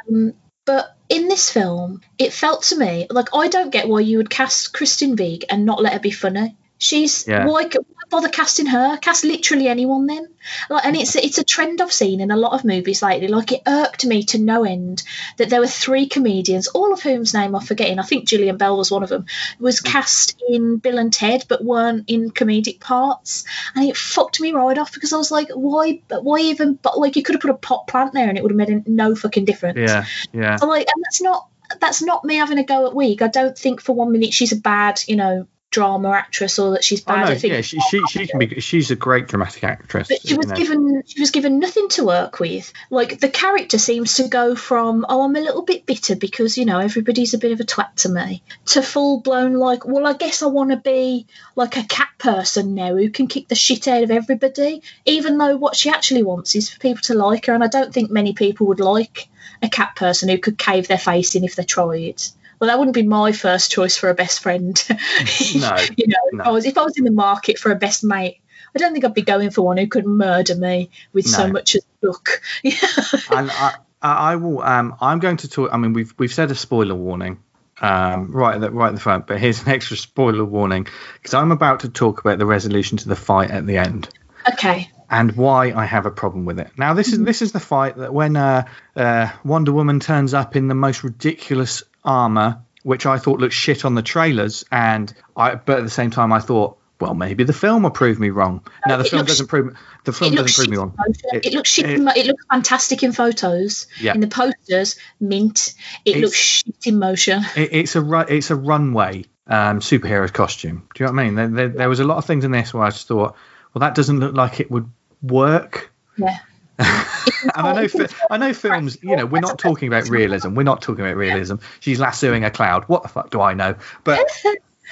Um, but in this film, it felt to me like I don't get why you would cast Kristen Wiig and not let her be funny. She's yeah. why, why bother casting her? Cast literally anyone then. Like, and it's it's a trend I've seen in a lot of movies lately. Like it irked me to no end that there were three comedians, all of whom's name I'm forgetting. I think Jillian Bell was one of them. Was mm. cast in Bill and Ted, but weren't in comedic parts, and it fucked me right off because I was like, why? Why even? But like you could have put a pot plant there and it would have made no fucking difference. Yeah, yeah. So like, and that's not that's not me having a go at Wiig. I don't think for one minute she's a bad, you know, drama actress or that she's oh, bad. Oh, no, yeah, she, she, she can be. She's a great dramatic actress. But she was know. given she was given nothing to work with. Like the character seems to go from oh I'm a little bit bitter because you know everybody's a bit of a twat to me to full blown like well I guess I want to be like a cat person now who can kick the shit out of everybody. Even though what she actually wants is for people to like her, and I don't think many people would like a cat person who could cave their face in if they tried well, that wouldn't be my first choice for a best friend. no, you know, no. If, I was, if I was in the market for a best mate, I don't think I'd be going for one who could murder me with no. so much as a look. and I, I will. Um, I'm going to talk. I mean, we've we've said a spoiler warning. Um, right at the, right at the front, but here's an extra spoiler warning because I'm about to talk about the resolution to the fight at the end. Okay and why I have a problem with it. Now, this is mm-hmm. this is the fight that when uh, uh, Wonder Woman turns up in the most ridiculous armor, which I thought looked shit on the trailers, and I, but at the same time, I thought, well, maybe the film will prove me wrong. No, the film looks, doesn't prove the film doesn't prove me wrong. It, it, looks shit. It, it, looks fantastic in photos. Yeah. In the posters, mint. It looks shit in motion. it's a it's a runway um, superhero costume. Do you know what I mean? There, there, there was a lot of things in this where I just thought, well, that doesn't look like it would work. Yeah. and I know, I know films. You know, we're not talking about realism. We're not talking about realism. She's lassoing a cloud. What the fuck do I know? But,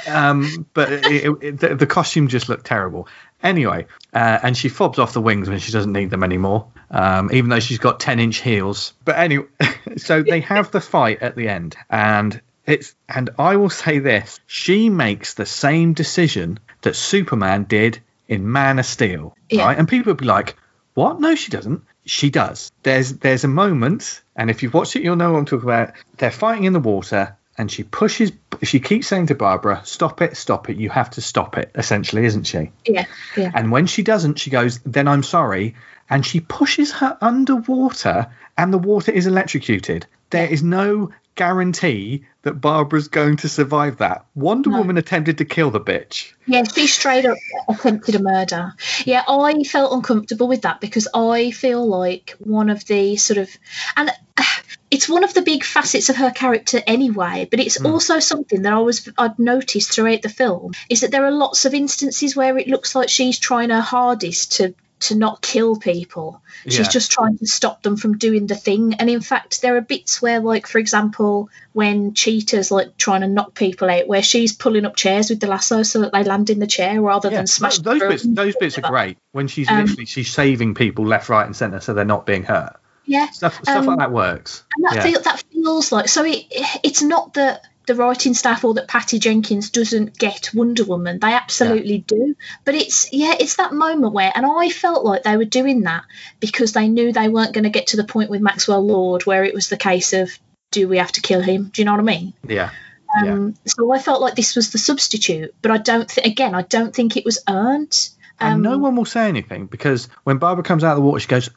um, but it, it, the, the, costume just looked terrible. Anyway, uh, and she fobs off the wings when she doesn't need them anymore, um, even though she's got ten inch heels. But anyway, so they have the fight at the end, and it's and I will say this: she makes the same decision that Superman did in Man of Steel, yeah. right? And people would be like, "What? No, she doesn't." She does. There's there's a moment, and if you've watched it, you'll know what I'm talking about. They're fighting in the water, and she pushes. She keeps saying to Barbara, "Stop it, stop it. You have to stop it." Essentially, isn't she? Yeah, yeah. And when she doesn't, she goes, "Then I'm sorry." And she pushes her underwater, and the water is electrocuted. There is no guarantee that Barbara's going to survive that. Wonder no. Woman attempted to kill the bitch. Yeah, she straight up attempted a murder. Yeah, I felt uncomfortable with that because I feel like one of the sort of and it's one of the big facets of her character anyway, but it's mm. also something that I was I'd noticed throughout the film is that there are lots of instances where it looks like she's trying her hardest to to not kill people. She's yeah. just trying to stop them from doing the thing. And in fact, there are bits where, like, for example, when Cheetah's like trying to knock people out, where she's pulling up chairs with the lasso so that they land in the chair rather yeah, than smash. Those bits, those bits are great. When she's um, literally she's saving people left, right, and centre, so they're not being hurt. Yeah, stuff, stuff um, like that works. And that, yeah. feel, that feels like so. It it's not that the writing staff or that Patty Jenkins doesn't get Wonder Woman. They absolutely yeah. do. But it's yeah, it's that moment where and I felt like they were doing that because they knew they weren't going to get to the point with Maxwell Lord where it was the case of do we have to kill him? Do you know what I mean? Yeah. Um, yeah. So I felt like this was the substitute, but I don't. Th- again, I don't think it was earned. Um, and no um, one will say anything because when Barbara comes out of the water, she goes,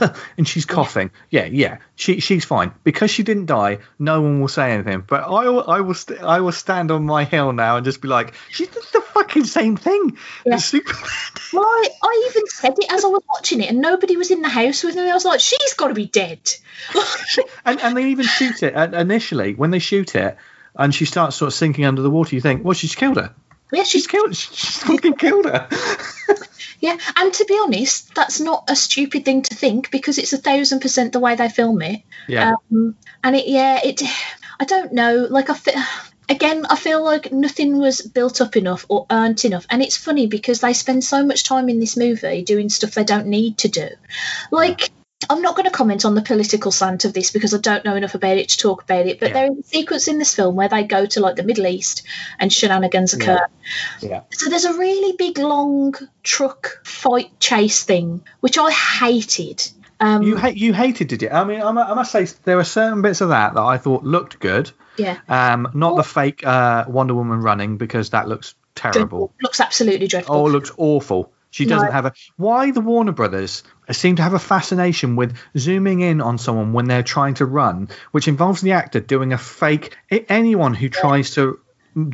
and she's coughing. Yeah, yeah, she she's fine because she didn't die. No one will say anything. But I will I will st- I will stand on my hill now and just be like, she did the fucking same thing. Yeah. Well, I, I even said it as I was watching it, and nobody was in the house with me. I was like, she's got to be dead. and and they even shoot it and initially when they shoot it. And she starts sort of sinking under the water. You think, well, she's killed her. yeah, She's she's killed. She's fucking killed her. yeah. And to be honest, that's not a stupid thing to think because it's a thousand percent the way they film it. Yeah. Um, and it, yeah, it. I don't know. Like I feel. Again, I feel like nothing was built up enough or earned enough. And it's funny because they spend so much time in this movie doing stuff they don't need to do. Like, I'm not going to comment on the political slant of this because I don't know enough about it to talk about it. But Yeah. there is a sequence in this film where they go to like the Middle East and shenanigans occur. Yeah. So there's a really big, long truck fight chase thing, which I hated. Um, You hate you hated, did you? I mean, I mu- I must say there were certain bits of that that I thought looked good. yeah. Um, not the fake uh, Wonder Woman running because that looks terrible. Looks absolutely dreadful. Oh, it looks awful. She doesn't No. have a. Why the Warner Brothers seem to have a fascination with zooming in on someone when they're trying to run, which involves the actor doing a fake. Anyone who tries to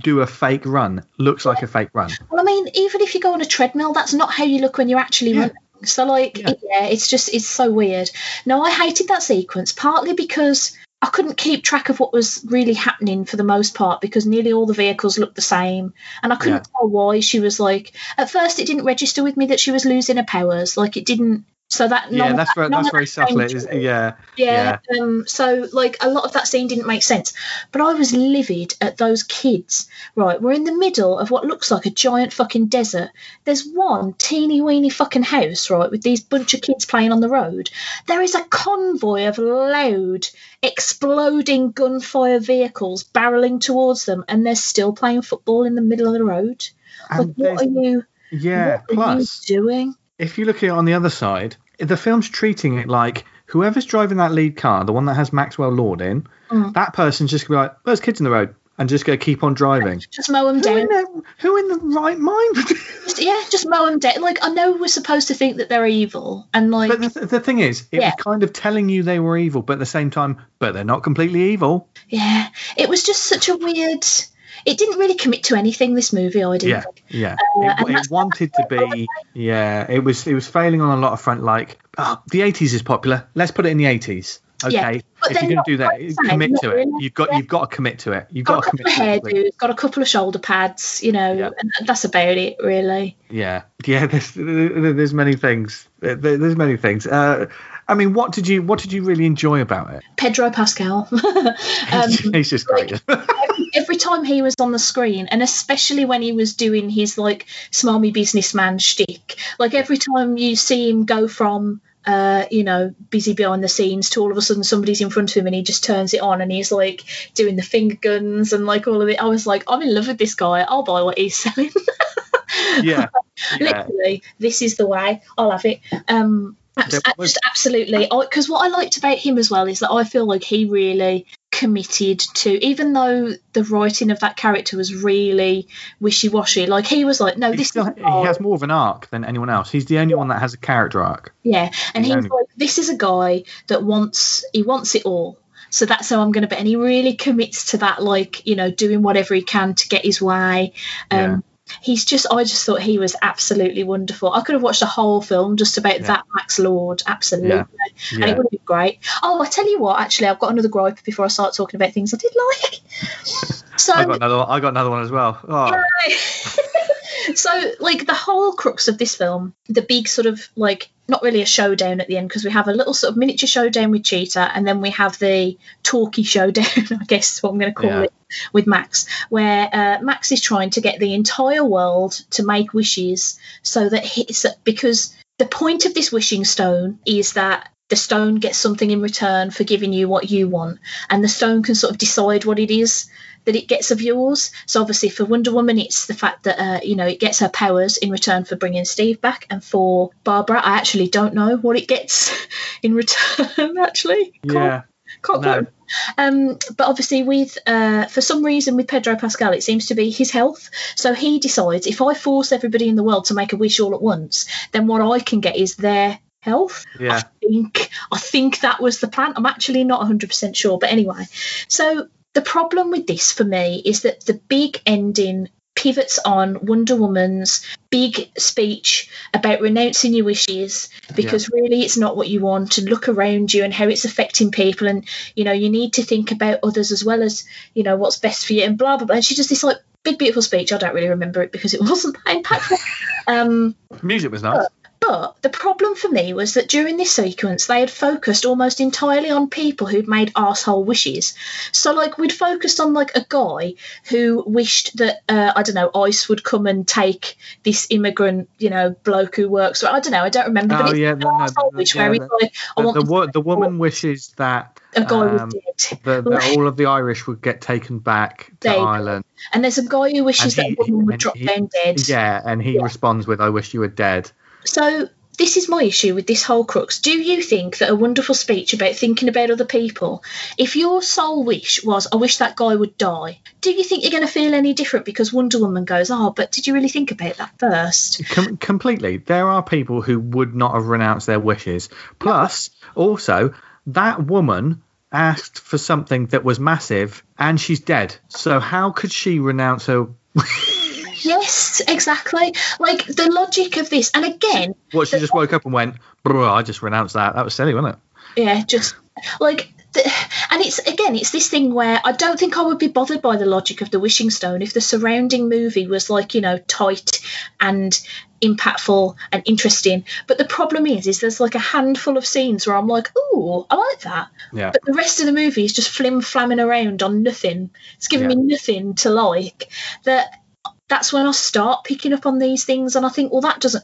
do a fake run looks like a fake run. Well, I mean, even if you go on a treadmill, that's not how you look when you're actually Yeah. running. So, like, Yeah. yeah. it's just it's so weird. No, I hated that sequence partly because I couldn't keep track of what was really happening for the most part because nearly all the vehicles looked the same, and I couldn't tell why she was like. At first, it didn't register with me that she was losing her powers. Like, it didn't. So that Yeah, that's that- very that's very subtle. is, yeah, Yeah. Um, so like a lot of that scene didn't make sense. But I was livid at those kids. Right, we're in the middle of what looks like a giant fucking desert. There's one teeny weeny fucking house, right, with these bunch of kids playing on the road. There is a convoy of loud, exploding gunfire vehicles barreling towards them, and they're still playing football in the middle of the road. Like, what are you? yeah. what Plus, are you doing? If you look at it on the other side, the film's treating it like whoever's driving that lead car, the one that has Maxwell Lord in, Mm. that person's just gonna be like, "Oh, "There's kids in the road," and just gonna keep on driving. Just mow them Who down. in, their, who in the right mind? Just, yeah, just mow them down. Like I know we're supposed to think that they're evil, and like but the, the thing is, it Yeah. was kind of telling you they were evil, but at the same time, but they're not completely evil. yeah, it was just such a weird. It didn't really commit to anything. This movie, I didn't. Yeah, think. yeah. Uh, it, it wanted to be. Yeah, it was. It was failing on a lot of front. Like, oh, the '80s is popular. Let's put it in the '80s. Okay, Yeah, but if you're going to do that, same, commit to it. really. You've got. Yeah. You've got to commit to it. You've Got a got to couple of commit to it. hairdos, got a couple of shoulder pads, you know, Yeah. and that's about it, really. Yeah, yeah. There's there's many things. There's many things. Uh, I mean, what did you what did you really enjoy about it? Pedro Pascal. um, He's just great. every, every time he was on the screen, and especially when he was doing his like smarmy businessman shtick, like every time you see him go from uh, you know, busy behind the scenes to all of a sudden somebody's in front of him and he just turns it on and he's like doing the finger guns and like all of it. I was like, I'm in love with this guy. I'll buy what he's selling. yeah, yeah. Literally, this is the way. I'll have it. Um, abs- was- just absolutely. Because what I liked about him as well is that I feel like he really committed to, even though the writing of that character was really wishy-washy. Like he was like, no, He, this still, is he has more of an arc than anyone else. He's the only one that has a character arc. yeah, and He's he's only- like, this is a guy that wants he wants it all. So that's how I'm going to be. And he really commits to that, like you know, doing whatever he can to get his way. Um, He's just, I just thought he was absolutely wonderful. I could have watched a whole film just about Yeah. that Max Lord, absolutely, Yeah. and it would have been great. Oh, I tell you what, actually, I've got another gripe before I start talking about things I did like. so I got another. One, I got another one as well. Oh, so like the whole crux of this film the big sort of like not really a showdown at the end because we have a little sort of miniature showdown with cheetah and then we have the talky showdown i guess is what i'm going to call Yeah. it with max where uh, max is trying to get the entire world to make wishes so that he, so- because the point of this wishing stone is that the stone gets something in return for giving you what you want and the stone can sort of decide what it is that it gets of yours. So obviously for Wonder Woman, it's the fact that uh, you know it gets her powers in return for bringing Steve back, and for Barbara, I actually don't know what it gets in return. Actually, Can't- yeah. can't No. Um, but obviously, with uh, for some reason with Pedro Pascal, it seems to be his health. So he decides if I force everybody in the world to make a wish all at once, then what I can get is their health. Yeah. I think I think that was the plan. I'm actually not 100% sure, but anyway. So the problem with this for me is that the big ending pivots on Wonder Woman's big speech about renouncing your wishes because yeah. really it's not what you want and look around you and how it's affecting people and you know you need to think about others as well as you know what's best for you and blah blah blah. And she does this like big beautiful speech. I don't really remember it because it wasn't that impactful. Um music was nice but the problem for me was that during this sequence, they had focused almost entirely on people who'd made asshole wishes. So, like, we'd focused on like a guy who wished that uh, I don't know ICE would come and take this immigrant, you know, bloke who works. I don't know. I don't remember. Oh yeah, no, wish yeah, where the, like, the, the, the woman wishes that a guy um. The, the, all of the Irish would get taken back to Ireland. And there's a guy who wishes he, that a woman would drop he, down dead. Yeah, and he yeah. responds with, "I wish you were dead." So this is my issue with this whole crux. Do you think that a wonderful speech about thinking about other people, if your sole wish was, I wish that guy would die, do you think you're going to feel any different because Wonder Woman goes, oh, but did you really think about that first? Com- completely. There are people who would not have renounced their wishes. Plus, also, that woman asked for something that was massive and she's dead. So how could she renounce her? Yes, exactly. Like the logic of this, and again, what she the, just woke up and went, "I just renounced that." That was silly, wasn't it? Yeah, just like the, and it's again it's this thing where i don't think i would be bothered by the logic of the wishing stone if the surrounding movie was like you know tight and impactful and interesting but the problem is is there's like a handful of scenes where i'm like oh i like that yeah. but the rest of the movie is just flim flamming around on nothing it's giving yeah. me nothing to like that that's when I start picking up on these things and I think, well, that doesn't.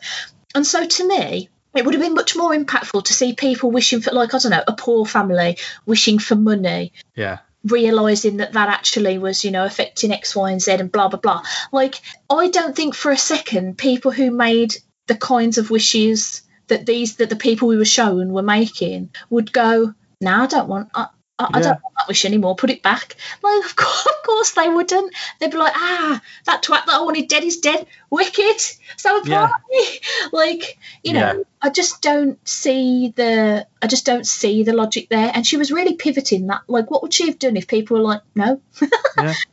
And so to me, it would have been much more impactful to see people wishing for, like, I don't know, a poor family wishing for money. Yeah. Realizing that that actually was, you know, affecting X, Y, and Z and blah, blah, blah. Like, I don't think for a second people who made the kinds of wishes that these, that the people we were shown were making would go, no, nah, I don't want, I, I, yeah. I don't want that wish anymore. Put it back. Like, of course, of course they wouldn't. They'd be like, ah, that twat that I wanted dead is dead. Wicked. So yeah. Like, you know, yeah. I just don't see the. I just don't see the logic there. And she was really pivoting that. Like, what would she have done if people were like, no? yeah.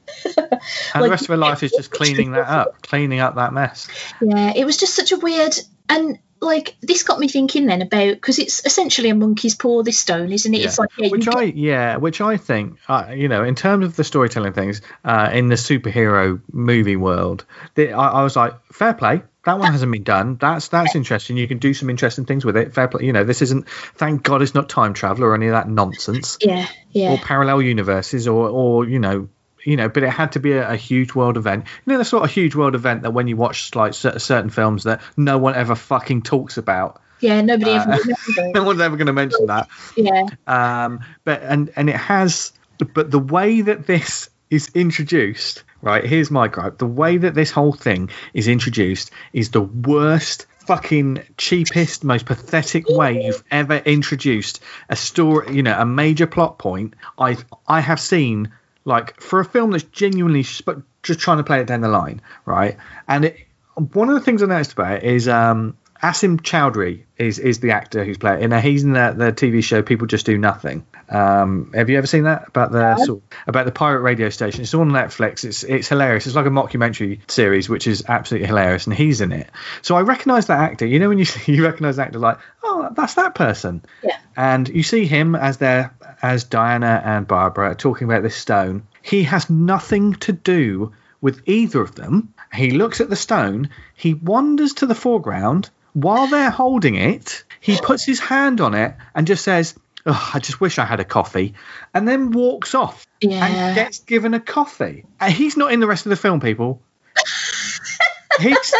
And like, the rest of her life is just cleaning that up, cleaning up that mess. Yeah, it was just such a weird and like this got me thinking then about because it's essentially a monkey's paw this stone isn't it? Yeah. it's like yeah, which i yeah which i think uh, you know in terms of the storytelling things uh, in the superhero movie world the, I, I, was like fair play that one hasn't been done. That's that's interesting. You can do some interesting things with it. Fair play you know this isn't thank god it's not time travel or any of that nonsense. Yeah yeah. Or parallel universes or or you know you know, but it had to be a, a, huge world event. You know, the sort of huge world event that when you watch like certain films that no one ever fucking talks about. Yeah, nobody uh, ever. no one's ever going to mention that. Yeah. Um, but and and it has, but the way that this is introduced, right? Here's my gripe: the way that this whole thing is introduced is the worst fucking cheapest, most pathetic way you've ever introduced a story, you know, a major plot point I I have seen like for a film that's genuinely just trying to play it down the line, right? And it, one of the things I noticed about it is um, Asim Chowdhury is is the actor who's playing. And he's in the, the TV show People Just Do Nothing. Um, have you ever seen that about the yeah. sort of, about the pirate radio station? It's on Netflix. It's it's hilarious. It's like a mockumentary series, which is absolutely hilarious, and he's in it. So I recognise that actor. You know when you see, you recognise actor like, oh, that's that person. Yeah. And you see him as their as Diana and Barbara are talking about this stone. He has nothing to do with either of them. He looks at the stone, he wanders to the foreground. While they're holding it, he puts his hand on it and just says, oh, I just wish I had a coffee, and then walks off yeah. and gets given a coffee. And he's not in the rest of the film, people. He's,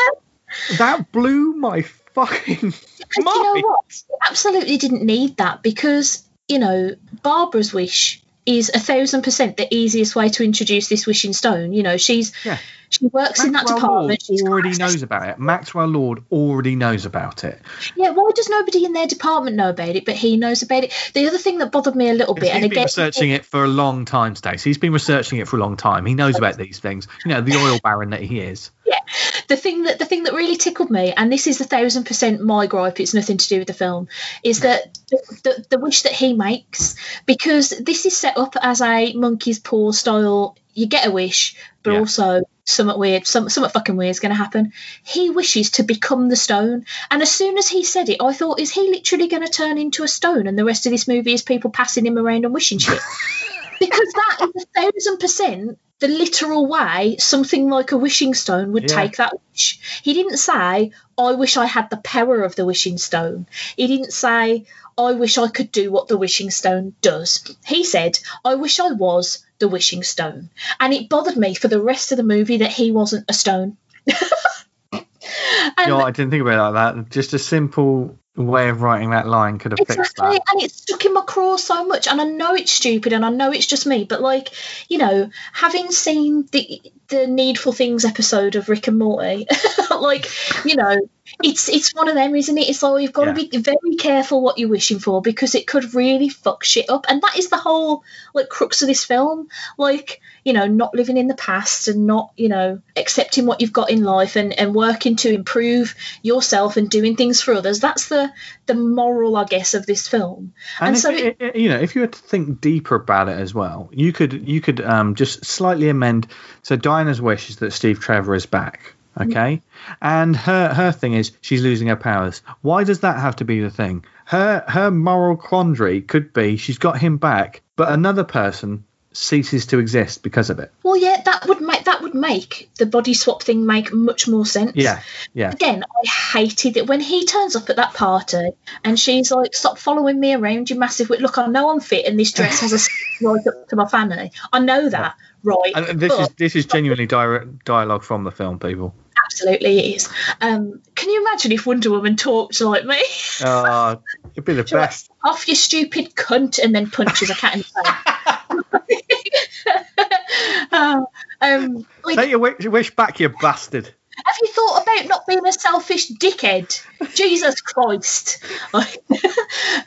that blew my fucking mind. You know what? Absolutely didn't need that because you know, Barbara's wish is a thousand percent the easiest way to introduce this wishing stone. You know, she's yeah. she works Maxwell in that department. Lord already knows about it. Maxwell Lord already knows about it. Yeah, why does nobody in their department know about it, but he knows about it? The other thing that bothered me a little bit, and again, been researching it for a long time, Stacey. He's been researching it for a long time. He knows about these things. You know, the oil baron that he is. Yeah. The thing that the thing that really tickled me, and this is a thousand percent my gripe. It's nothing to do with the film. Is that the, the, wish that he makes because this is set up as a monkey's paw style. You get a wish, but Yeah. also something weird, some something fucking weird is going to happen. He wishes to become the stone, and as soon as he said it, I thought, is he literally going to turn into a stone? And the rest of this movie is people passing him around and wishing shit. because that is a thousand percent the literal way something like a wishing stone would Yeah. take that wish. He didn't say, I wish I had the power of the wishing stone. He didn't say, I wish I could do what the wishing stone does. He said, I wish I was the wishing stone. And it bothered me for the rest of the movie that he wasn't a stone. and You know, I didn't think about it like that. Just a simple way of writing that line could have fixed Exactly, that. and it stuck in my craw so much. And I know it's stupid, and I know it's just me, but like, you know, having seen the the Needful Things episode of Rick and Morty, like, you know, it's it's one of them, isn't it? It's like you've got to be very careful what you're wishing for because it could really fuck shit up, and that is the whole like crux of this film. Like, you know, not living in the past and not, you know, accepting what you've got in life and and working to improve yourself and doing things for others. That's the the moral, I guess, of this film. And, And so it, it- you know, if you were to think deeper about it as well, you could you could um, just slightly amend. So Diana's wish is that Steve Trevor is back. Okay, and her her thing is she's losing her powers. Why does that have to be the thing? Her her moral quandary could be she's got him back, but another person ceases to exist because of it. Well, yeah, that would make that would make the body swap thing make much more sense. Yeah, yeah. Again, I hated it when he turns up at that party and she's like, "Stop following me around, you massive wit. Look, I know I'm fit, and this dress has a right up to my fanny. I know that, right? And this is this is genuinely direct dialogue from the film, people. Absolutely is. Um, can you imagine if Wonder Woman talked like me? Oh, it'd be the best. Off you stupid cunt, and then punches a cat in the face. Uh, um, like, Take your wish, wish back, you bastard. Have you thought about not being a selfish dickhead? Jesus Christ. Like,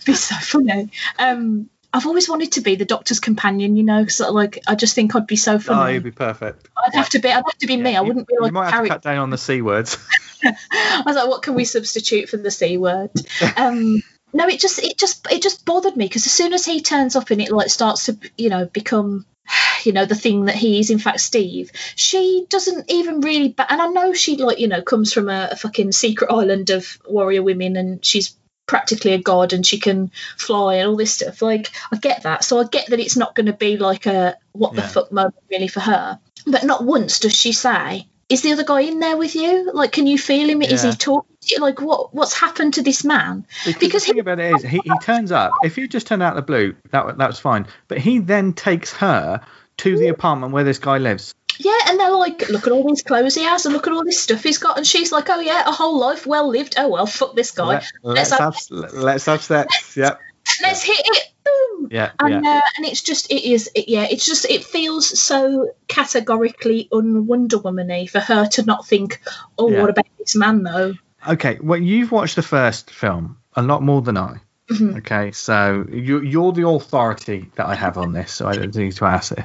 be so funny. Um, I've always wanted to be the doctor's companion, you know, because like I just think I'd be so Oh, funny. you'd be perfect. I'd have to be. I'd have to be me. I You- wouldn't be You like might a have to cut down on the c words. I was like, what can we substitute for the c word? Um, no, it just it just it just bothered me because as soon as he turns up and it like starts to you know become you know the thing that he is in fact Steve, she doesn't even really. Ba- and I know she like you know comes from a, a fucking secret island of warrior women and she's practically a god and she can fly and all this stuff. Like I get that, so I get that it's not going to be like a what the Yeah. fuck moment really for her. But not once does she say, "Is the other guy in there with you? Like, can you feel him? Is he talking? to you? Like, what what's happened to this man?" Because, Because the thing he- about it is, he, he turns up. If you just turned out the blue, that that was fine. But he then takes her to the apartment where this guy lives. Yeah, and they're like, "Look at all these clothes he has, and look at all this stuff he's got." And she's like, "Oh yeah, a whole life well lived. Oh well, fuck this guy. Let, let's Let's have let's have sex. Yep. Let's hit it." Boom. Yeah. and Yeah. uh, and it's just it is it, yeah it's just it feels so categorically un Wonder Woman-y for her to not think oh Yeah. what about this man though Okay. Well, you've watched the first film a lot more than I. Mhm. Okay, so you, you're the authority that I have on this, so I don't need to ask this.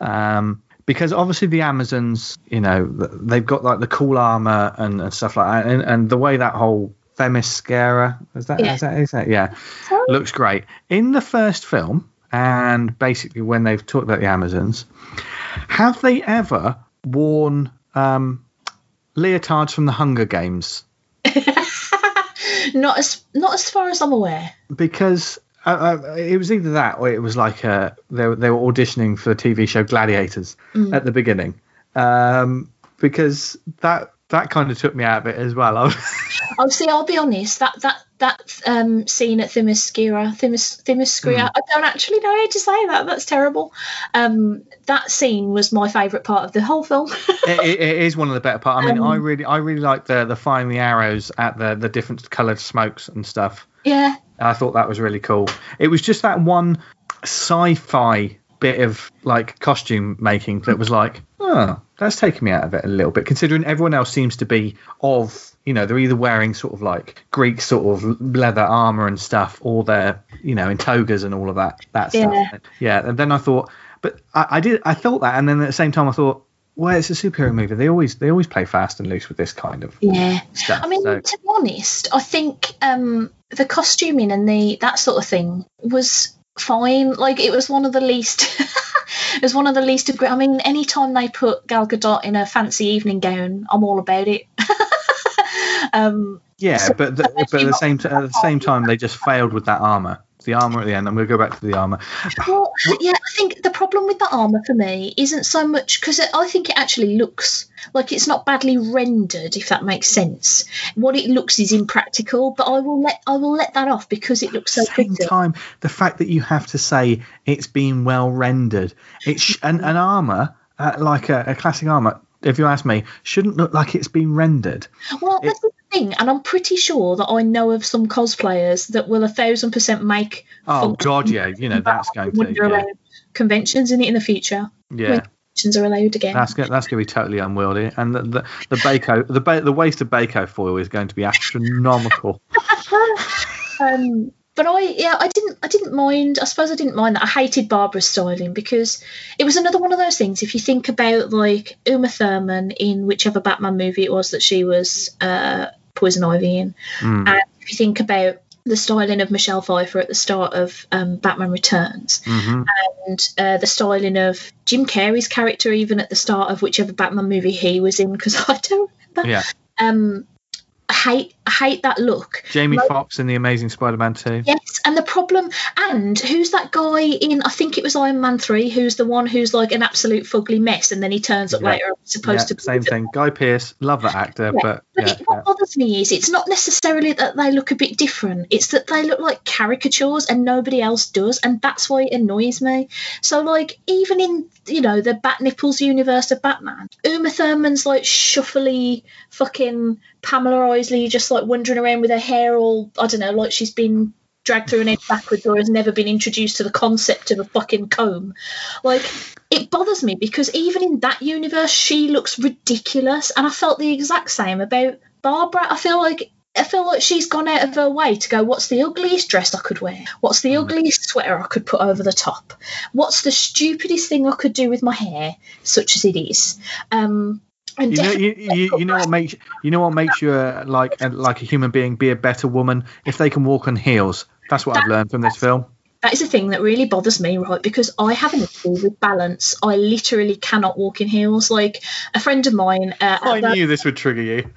Um, because obviously the Amazons, you know, they've got like the cool armor and, and stuff like that, and, and the way that whole Themyscira is that, Yeah. is that is that yeah looks great in the first film, and basically when they've talked about the Amazons, have they ever worn um, leotards from the Hunger Games? not as not as far as I'm aware because uh, uh, it was either that or it was like uh, they, were- they were auditioning for the TV show Gladiators at the beginning. Um, because that that kind of took me out of it as well. Was, oh see I'll be honest that that that um scene at Themyscira Themis, Themyscira Hmm. I don't actually know how to say that that's terrible um that scene was my favourite part of the whole film it, it- it is one of the better parts. I mean, Um, I really I really like the the firing the arrows at the the different coloured smokes and stuff. yeah I thought that was really cool. It was just that one sci-fi bit of like costume making that was like, oh, that's taken me out of it a little bit. Considering everyone else seems to be of, you know, they're either wearing sort of like Greek sort of leather armor and stuff, or they're, you know, in togas and all of that that Yeah. stuff. Yeah. And then I thought, but I, I did, I thought that, and then at the same time I thought, well, it's a superhero movie. They always they always play fast and loose with this kind of yeah. stuff. I mean, so- to be honest, I think um, the costuming and the that sort of thing was fine. Like it was one of the least. it was one of the least. Agree- I mean, anytime they put Gal Gadot in a fancy evening gown, I'm all about it. um, yeah, so- but the, but at the same t- at the same time, they just failed with that armor. The armor at the end. I'm going to go back to the armor. Well, yeah, I think the problem with the armor for me isn't so much because I think it actually looks like it's not badly rendered, if that makes sense. What it looks is impractical, but I will let I will let that off because it looks so At the same pretty. time, the fact that you have to say it's been well rendered, it's an, an armor uh, like a, a classic armor. If you ask me, shouldn't look like it's been rendered. Well, that's the thing, and I'm pretty sure that I know of some cosplayers that will a thousand percent make. Oh God, yeah, you know that's going to. Yeah, conventions in it in the future. yeah. Conventions are allowed again. That's go- that's going to be totally unwieldy, and the the, the Baco the ba- the waste of Baco foil is going to be astronomical. Um, but I yeah I didn't I didn't mind. I suppose I didn't mind that. I hated Barbara's styling because it was another one of those things. If you think about like Uma Thurman in whichever Batman movie it was that she was uh, Poison Ivy in, Mm. and if you think about the styling of Michelle Pfeiffer at the start of um, Batman Returns, hmm and uh, the styling of Jim Carrey's character even at the start of whichever Batman movie he was in, because I don't remember. Yeah, Um, I hate I hate that look. Jamie Like- Foxx in the Amazing Spider-Man two. Yes, and the problem, and who's that guy in? I think it was Iron Man three. Who's the one who's like an absolute fugly mess, and then he turns up Yeah. later. Supposed Yeah, to be same thing. Guy Pearce, love that actor, Yeah, but But yeah, it, what bothers me is it's not necessarily that they look a bit different. It's that they look like caricatures and nobody else does, and that's why it annoys me. So, like, even in you know the Bat Nipples universe of Batman, Uma Thurman's like shuffly, fucking Pamela Isley, just like wandering around with her hair all I don't know, like she's been dragged through an edge backwards or has never been introduced to the concept of a fucking comb. Like, it bothers me because even in that universe, she looks ridiculous, and I felt the exact same about Barbara. I feel like I feel like she's gone out of her way to go. What's the ugliest dress I could wear? What's the ugliest sweater I could put over the top? What's the stupidest thing I could do with my hair, such as it is? Um, and You know, you, you, you know what makes you know what makes you like a, like a human being be a better woman if they can walk on heels. That's what I've learned from this film. that is a thing that really bothers me, right? Because I have an issue with balance. I literally cannot walk in heels. Like a friend of mine, uh, I at the- knew this would trigger you.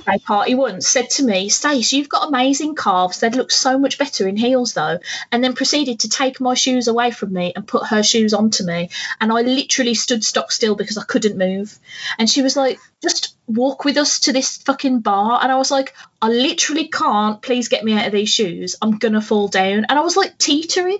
Birthday party once said to me, Stace, you've got amazing calves. They'd look so much better in heels, though. And then proceeded to take my shoes away from me and put her shoes onto me. And I literally stood stock still because I couldn't move. And she was like, just walk with us to this fucking bar. And I was like, I literally can't. Please get me out of these shoes. I'm going to fall down. And I was like teetering.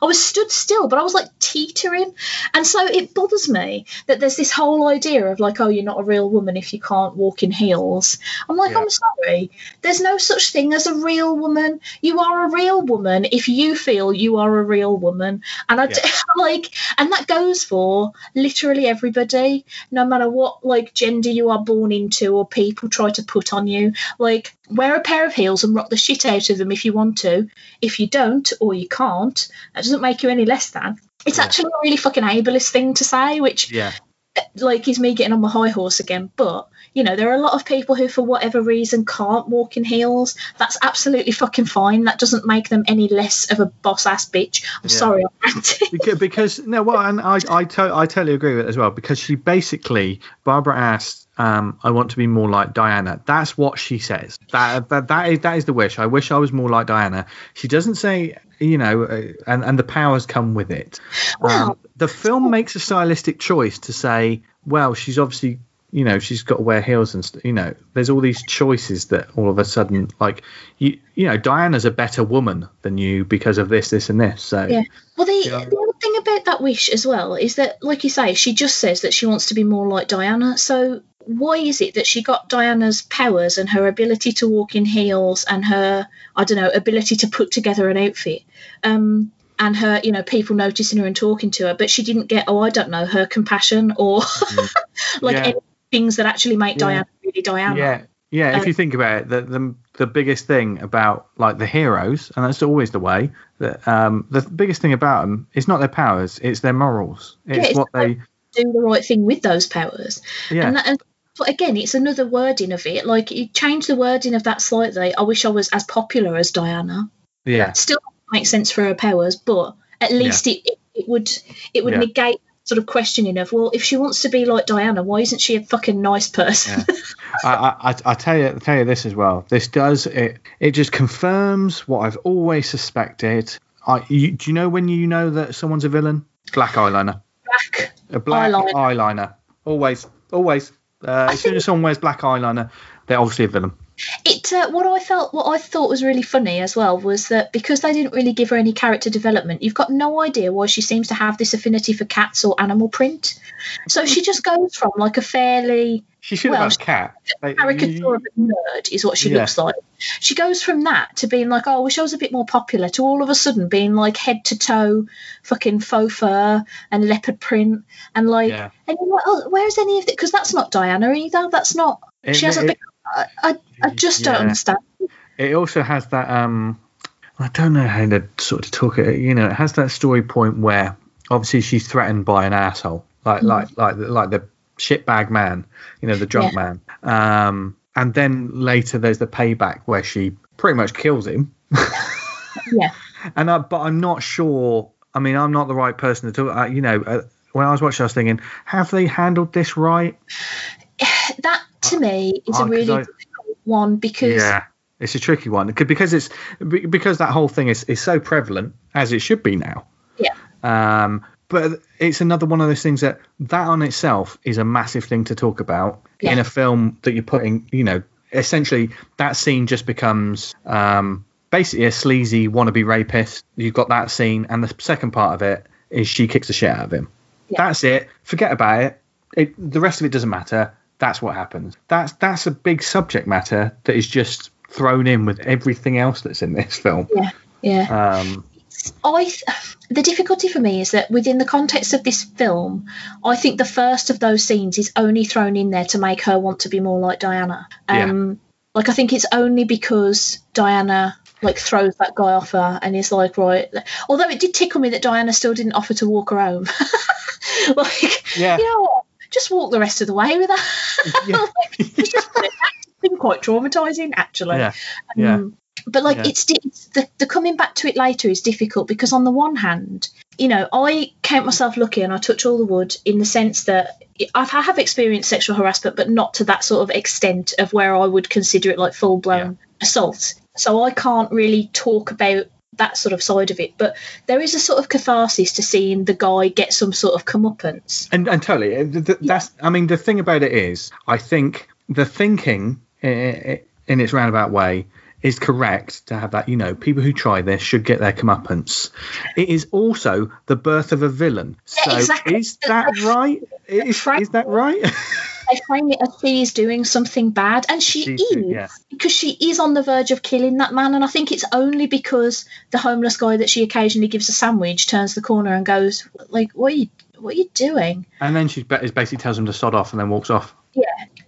I was stood still, but I was like teetering. And so it bothers me that there's this whole idea of like, oh, you're not a real woman if you can't walk in heels. I'm like, Yeah. I'm sorry. There's no such thing as a real woman. You are a real woman if you feel you are a real woman. And I d- like, and that goes for literally everybody, no matter what like gender you are born into or people try to put on you. Like, wear a pair of heels and rock the shit out of them if you want to. If you don't or you can't, that doesn't make you any less than. It's Yeah. actually a really fucking ableist thing to say, which Yeah, like is me getting on my high horse again. But you know, there are a lot of people who, for whatever reason, can't walk in heels. That's absolutely fucking fine. That doesn't make them any less of a boss ass bitch. I'm Yeah. sorry, because, because no, well, and I I, to, I totally agree with it as well because she basically Barbara asked. Um, I want to be more like Diana. That's what she says. That, that that is that is the wish. I wish I was more like Diana. She doesn't say, you know, uh, and and the powers come with it. Um, Well- the film makes a stylistic choice to say, well, she's obviously, you know, she's got to wear heels and st- you know, there's all these choices that all of a sudden, like, you you know, Diana's a better woman than you because of this, this, and this. So Yeah. Well, the, Yeah. the other thing about that wish as well is that, like you say, she just says that she wants to be more like Diana. So why is it that she got Diana's powers and her ability to walk in heels and her, I don't know, ability to put together an outfit? Um, and her, you know, people noticing her and talking to her, but she didn't get, oh, I don't know, her compassion or like Yeah. any things that actually make Yeah. Diana really Diana. Yeah, yeah. If Uh, you think about it, the, the the biggest thing about like the heroes, and that's always the way. That um, the biggest thing about them is not their powers; it's their morals. It's it's what they do the right thing with those powers. Yeah. And, that, and but again, it's another wording of it. Like you change the wording of that slightly. I wish I was as popular as Diana. yeah. Still makes sense for her powers, but at least it, it, it would it would Yeah. negate sort of questioning of well, if she wants to be like Diana, why isn't she a fucking nice person? I, I, I- I tell you, I tell you this as well. This does it. It just confirms what I've always suspected. I, you, do you know when you know that someone's a villain? Black eyeliner. Black. A black Eyeliner. eyeliner. Always, always. Uh, as soon as someone wears black eyeliner, they're obviously a villain. It uh, what I felt what I thought was really funny as well was that because they didn't really give her any character development, you've got no idea why she seems to have this affinity for cats or animal print. So she just goes from like a fairly She should Well, have had a cat. Like, caricature of a nerd is what she Yeah. looks like. She goes from that to being like, oh, I wish I was a bit more popular, to all of a sudden being like head to toe, fucking faux fur and leopard print, and like, Yeah. and you're like, oh, where's any of it? Because that's not Diana either. That's not. It- she hasn't. it- been, I, I, I just don't understand. It also has that. Um, I don't know how to sort of talk it. You know, it has that story point where obviously she's threatened by an asshole, like like like like the shitbag man, you know, the drunk man. Um, and then later there's the payback where she pretty much kills him. Yeah. And I, but I'm not sure. I mean, I'm not the right person to talk. Uh, you know, uh, when I was watching, I was thinking, have they handled this right? That to me is Oh, a really I- difficult one because Yeah, it's a tricky one Because- because it's because that whole thing is, is so prevalent as it should be now. Yeah. Um, but it's another one of those things that that on itself is a massive thing to talk about in a film that you're putting. You know, essentially that scene just becomes um, basically a sleazy wannabe rapist. You've got that scene, and the second part of it is she kicks the shit out of him. Yeah. That's it. Forget about it. it. The rest of it doesn't matter. That's what happens. That's that's a big subject matter that is just thrown in with everything else that's in this film. yeah, yeah. Um, I th- the difficulty for me is that within the context of this film, I think the first of those scenes is only thrown in there to make her want to be more like Diana. Yeah. Um, like I think it's only because Diana like throws that guy off her and is like right. Although it did tickle me that Diana still didn't offer to walk her home. like Yeah. you know what? Just walk the rest of the way with her. Yeah. Like, it's just been quite traumatizing actually. yeah, yeah, Um, but like Yeah. it's, the, the coming back to it later is difficult because on the one hand you know i count myself lucky and i touch all the wood in the sense that I've, i have experienced sexual harassment but not to that sort of extent of where i would consider it like full-blown assault so i can't really talk about that sort of side of it but there is a sort of catharsis to seeing the guy get some sort of comeuppance and and totally. uh, th- th- That's. I mean, the thing about it is, I think the thinking in its roundabout way is correct to have that. You know, people who try this should get their comeuppance. It is also the birth of a villain. So Yeah, exactly. is that right? Is, is that right? they frame it as she is doing something bad and she She's is do- yeah. because she is on the verge of killing that man and i think it's only because the homeless guy that she occasionally gives a sandwich turns the corner and goes like what are you what are you doing and then she basically tells him to sod off and then walks off.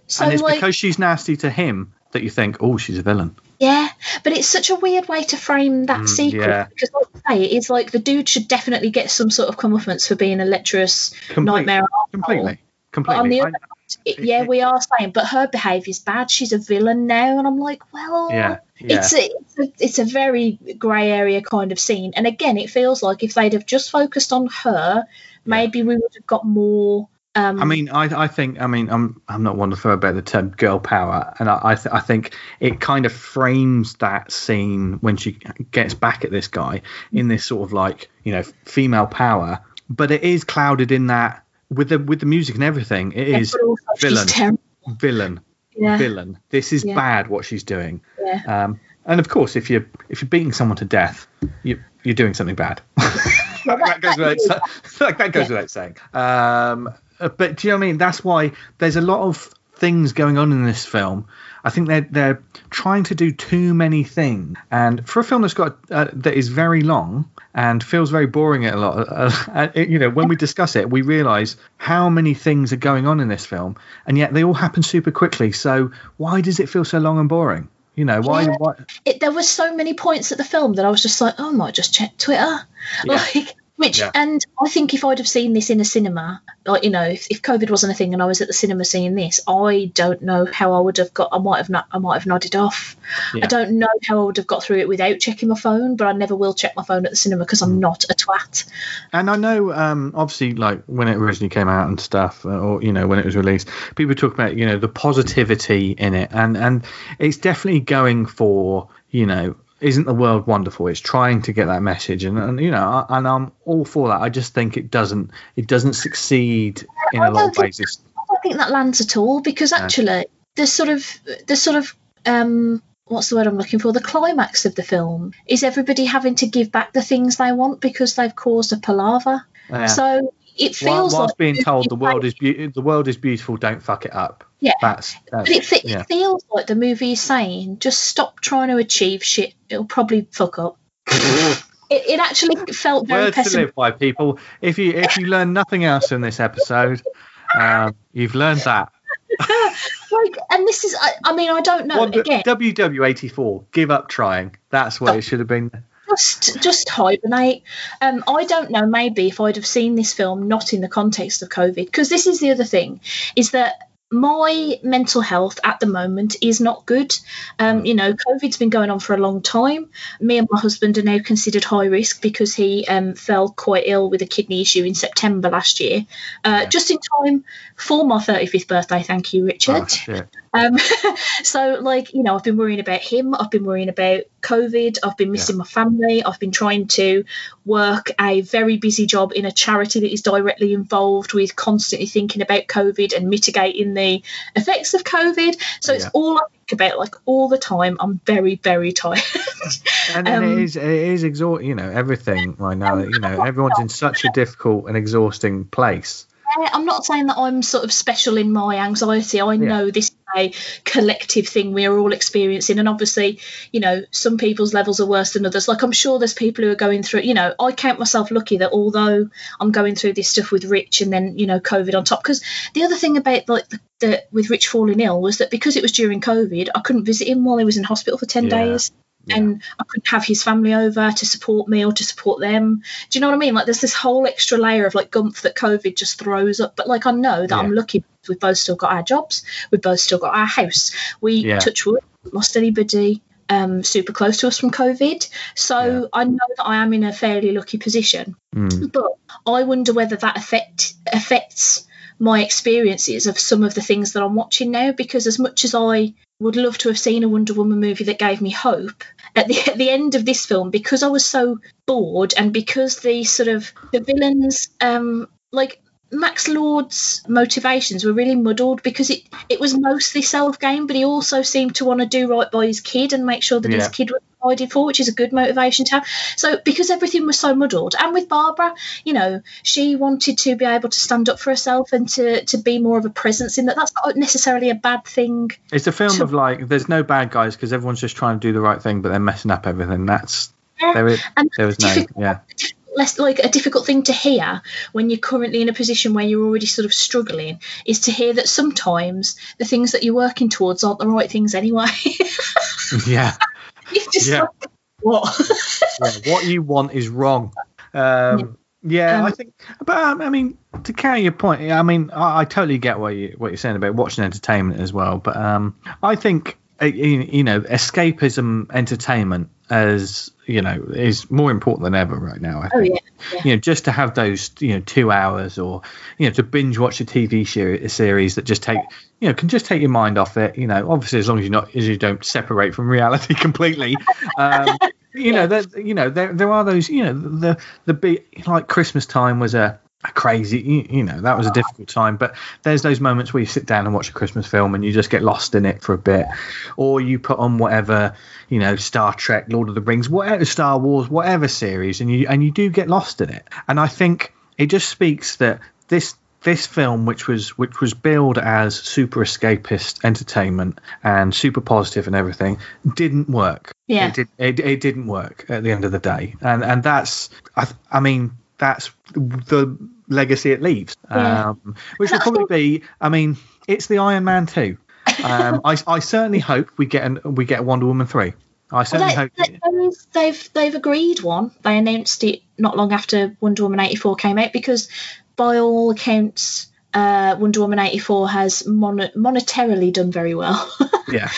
so and it's like because she's nasty to him that you think, oh, she's a villain. Yeah but it's such a weird way to frame that Mm, sequence yeah. because like I say it's like the dude should definitely get some sort of comeuppance for being a lecherous nightmare. Completely. But on Completely. the I- other hand, it, yeah, we are saying, but her behaviour's bad. She's a villain now, and I'm like, well, yeah. Yeah. it's a, it's a it's a very grey area kind of scene. And again, it feels like if they'd have just focused on her, maybe we would have got more. Um, I mean, I, I think, I mean, I'm, I'm not one to throw about the term girl power, and I, I, th- I think it kind of frames that scene when she gets back at this guy in this sort of like, you know, female power, but it is clouded in that with the with the music and everything. It yeah, is but also she's villain. villain, Yeah, villain. This is Yeah. bad what she's doing. Um, and of course, if you're if you're beating someone to death, you you're doing something bad. that, that goes without that goes Yeah. without saying. Um, but do you know what I mean? That's why there's a lot of things going on in this film. I think they're they're trying to do too many things, and for a film that's got uh, that is very long and feels very boring at a lot. Uh, uh, it- you know, when we discuss it, we realise how many things are going on in this film, and yet they all happen super quickly. So why does it feel so long and boring? You know, why? Yeah. why It, there were so many points at the film that I was just like, oh, I might just check Twitter. Yeah. Like, Which yeah. and I think if I'd have seen this in a cinema, like you know, if, if COVID wasn't a thing and I was at the cinema seeing this, I don't know how I would have got. I might have not. I might have nodded off. Yeah. I don't know how I would have got through it without checking my phone. But I never will check my phone at the cinema because I'm mm. not a twat. And I know, um, obviously, like when it originally came out and stuff, uh, or you know, when it was released, people talk about you know the positivity in it, and and it's definitely going for you know isn't the world wonderful? It's trying to get that message, and, and you know, and I'm all for that. I just think it doesn't it doesn't succeed in a lot of ways. I don't think that lands at all because actually, yeah. there's sort of there's sort of um, what's the word I'm looking for? The climax of the film is everybody having to give back the things they want because they've caused a palaver. Yeah. So it feels whilst like being told the world is be- the world is beautiful, don't fuck it up. Yeah, that's, that's but it, yeah. it feels like the movie is saying just stop trying to achieve shit. It'll probably fuck up. it, it actually felt very Words to live by, people. If you if you learn nothing else in this episode, um, you've learned that. like, and this is, I, I mean, I don't know. Well, again, WW84, give up trying. That's what it should have been just just hibernate. Um, I don't know. Maybe if I'd have seen this film not in the context of COVID, because this is the other thing, is that my mental health at the moment is not good. Um, you know, COVID's been going on for a long time. Me and my husband are now considered high risk because he um, fell quite ill with a kidney issue in September last year, uh, yeah. just in time for my 35th birthday. Thank you, Richard. Oh, um, so, like, you know, I've been worrying about him. I've been worrying about COVID. I've been missing yeah. my family. I've been trying to work a very busy job in a charity that is directly involved with constantly thinking about COVID and mitigating the effects of COVID. So yeah. it's all I think about, like all the time. I'm very, very tired. and, um, it is, it is exhausting. You know, everything right now. You know, everyone's in such a difficult and exhausting place. I'm not saying that I'm sort of special in my anxiety. I yeah. know this is a collective thing we are all experiencing, and obviously, you know, some people's levels are worse than others. Like I'm sure there's people who are going through. You know, I count myself lucky that although I'm going through this stuff with Rich and then you know COVID on top, because the other thing about like the, the, with Rich falling ill was that because it was during COVID, I couldn't visit him while he was in hospital for ten yeah. days yeah. and I couldn't have his family over to support me or to support them. Do you know what I mean? Like there's this whole extra layer of like gumph that COVID just throws up. But like I know that yeah. I'm lucky we've both still got our jobs, we've both still got our house. We yeah. touch wood, lost anybody um, super close to us from COVID. So yeah. I know that I am in a fairly lucky position. Mm. But I wonder whether that affect affects my experiences of some of the things that I'm watching now because as much as I would love to have seen a Wonder Woman movie that gave me hope. At the at the end of this film, because I was so bored and because the sort of the villains, um, like Max Lord's motivations were really muddled because it, it was mostly self gain, but he also seemed to want to do right by his kid and make sure that yeah. his kid was provided for, which is a good motivation to have. So because everything was so muddled, and with Barbara, you know, she wanted to be able to stand up for herself and to, to be more of a presence in that. That's not necessarily a bad thing. It's a film to, of like, there's no bad guys because everyone's just trying to do the right thing, but they're messing up everything. That's yeah, there is there was no yeah less like a difficult thing to hear when you're currently in a position where you're already sort of struggling is to hear that sometimes the things that you're working towards aren't the right things anyway. yeah. yeah. Like, what? yeah, what you want is wrong. Um, yeah, yeah um, I think, but um, I mean, to carry your point, I mean, I, I, totally get what you what you're saying about watching entertainment as well. But um, I think uh, you know, escapism entertainment as you know is more important than ever right now. I oh, think. Oh, yeah, yeah. You know, just to have those you know two hours or you know to binge watch a TV show, a series that just take you know can just take your mind off it. You know, obviously as long as you're not as you don't separate from reality completely. Um, you know, that you know there there are those you know the the big like Christmas time was a crazy you, you, know that was a difficult time. But there's those moments where you sit down and watch a christmas film and you just get lost in it for a bit. Or you put on whatever you know star trek lord of the rings whatever star wars whatever series and you and you do get lost in it. And i think it just speaks that this this film which was which was billed as super escapist entertainment and super positive and everything didn't work. Yeah. It, did, it, it didn't work at the end of the day. And and that's i, I mean that's the legacy it leaves, yeah. um, which will probably be. I mean, it's the Iron Man two. Um, I, I certainly hope we get an, we get Wonder Woman three. I certainly Well, hope. they, they- they've they've agreed one. They announced it not long after Wonder Woman eighty four came out because, by all accounts, uh, Wonder Woman eighty four has mon- monetarily done very well, yeah,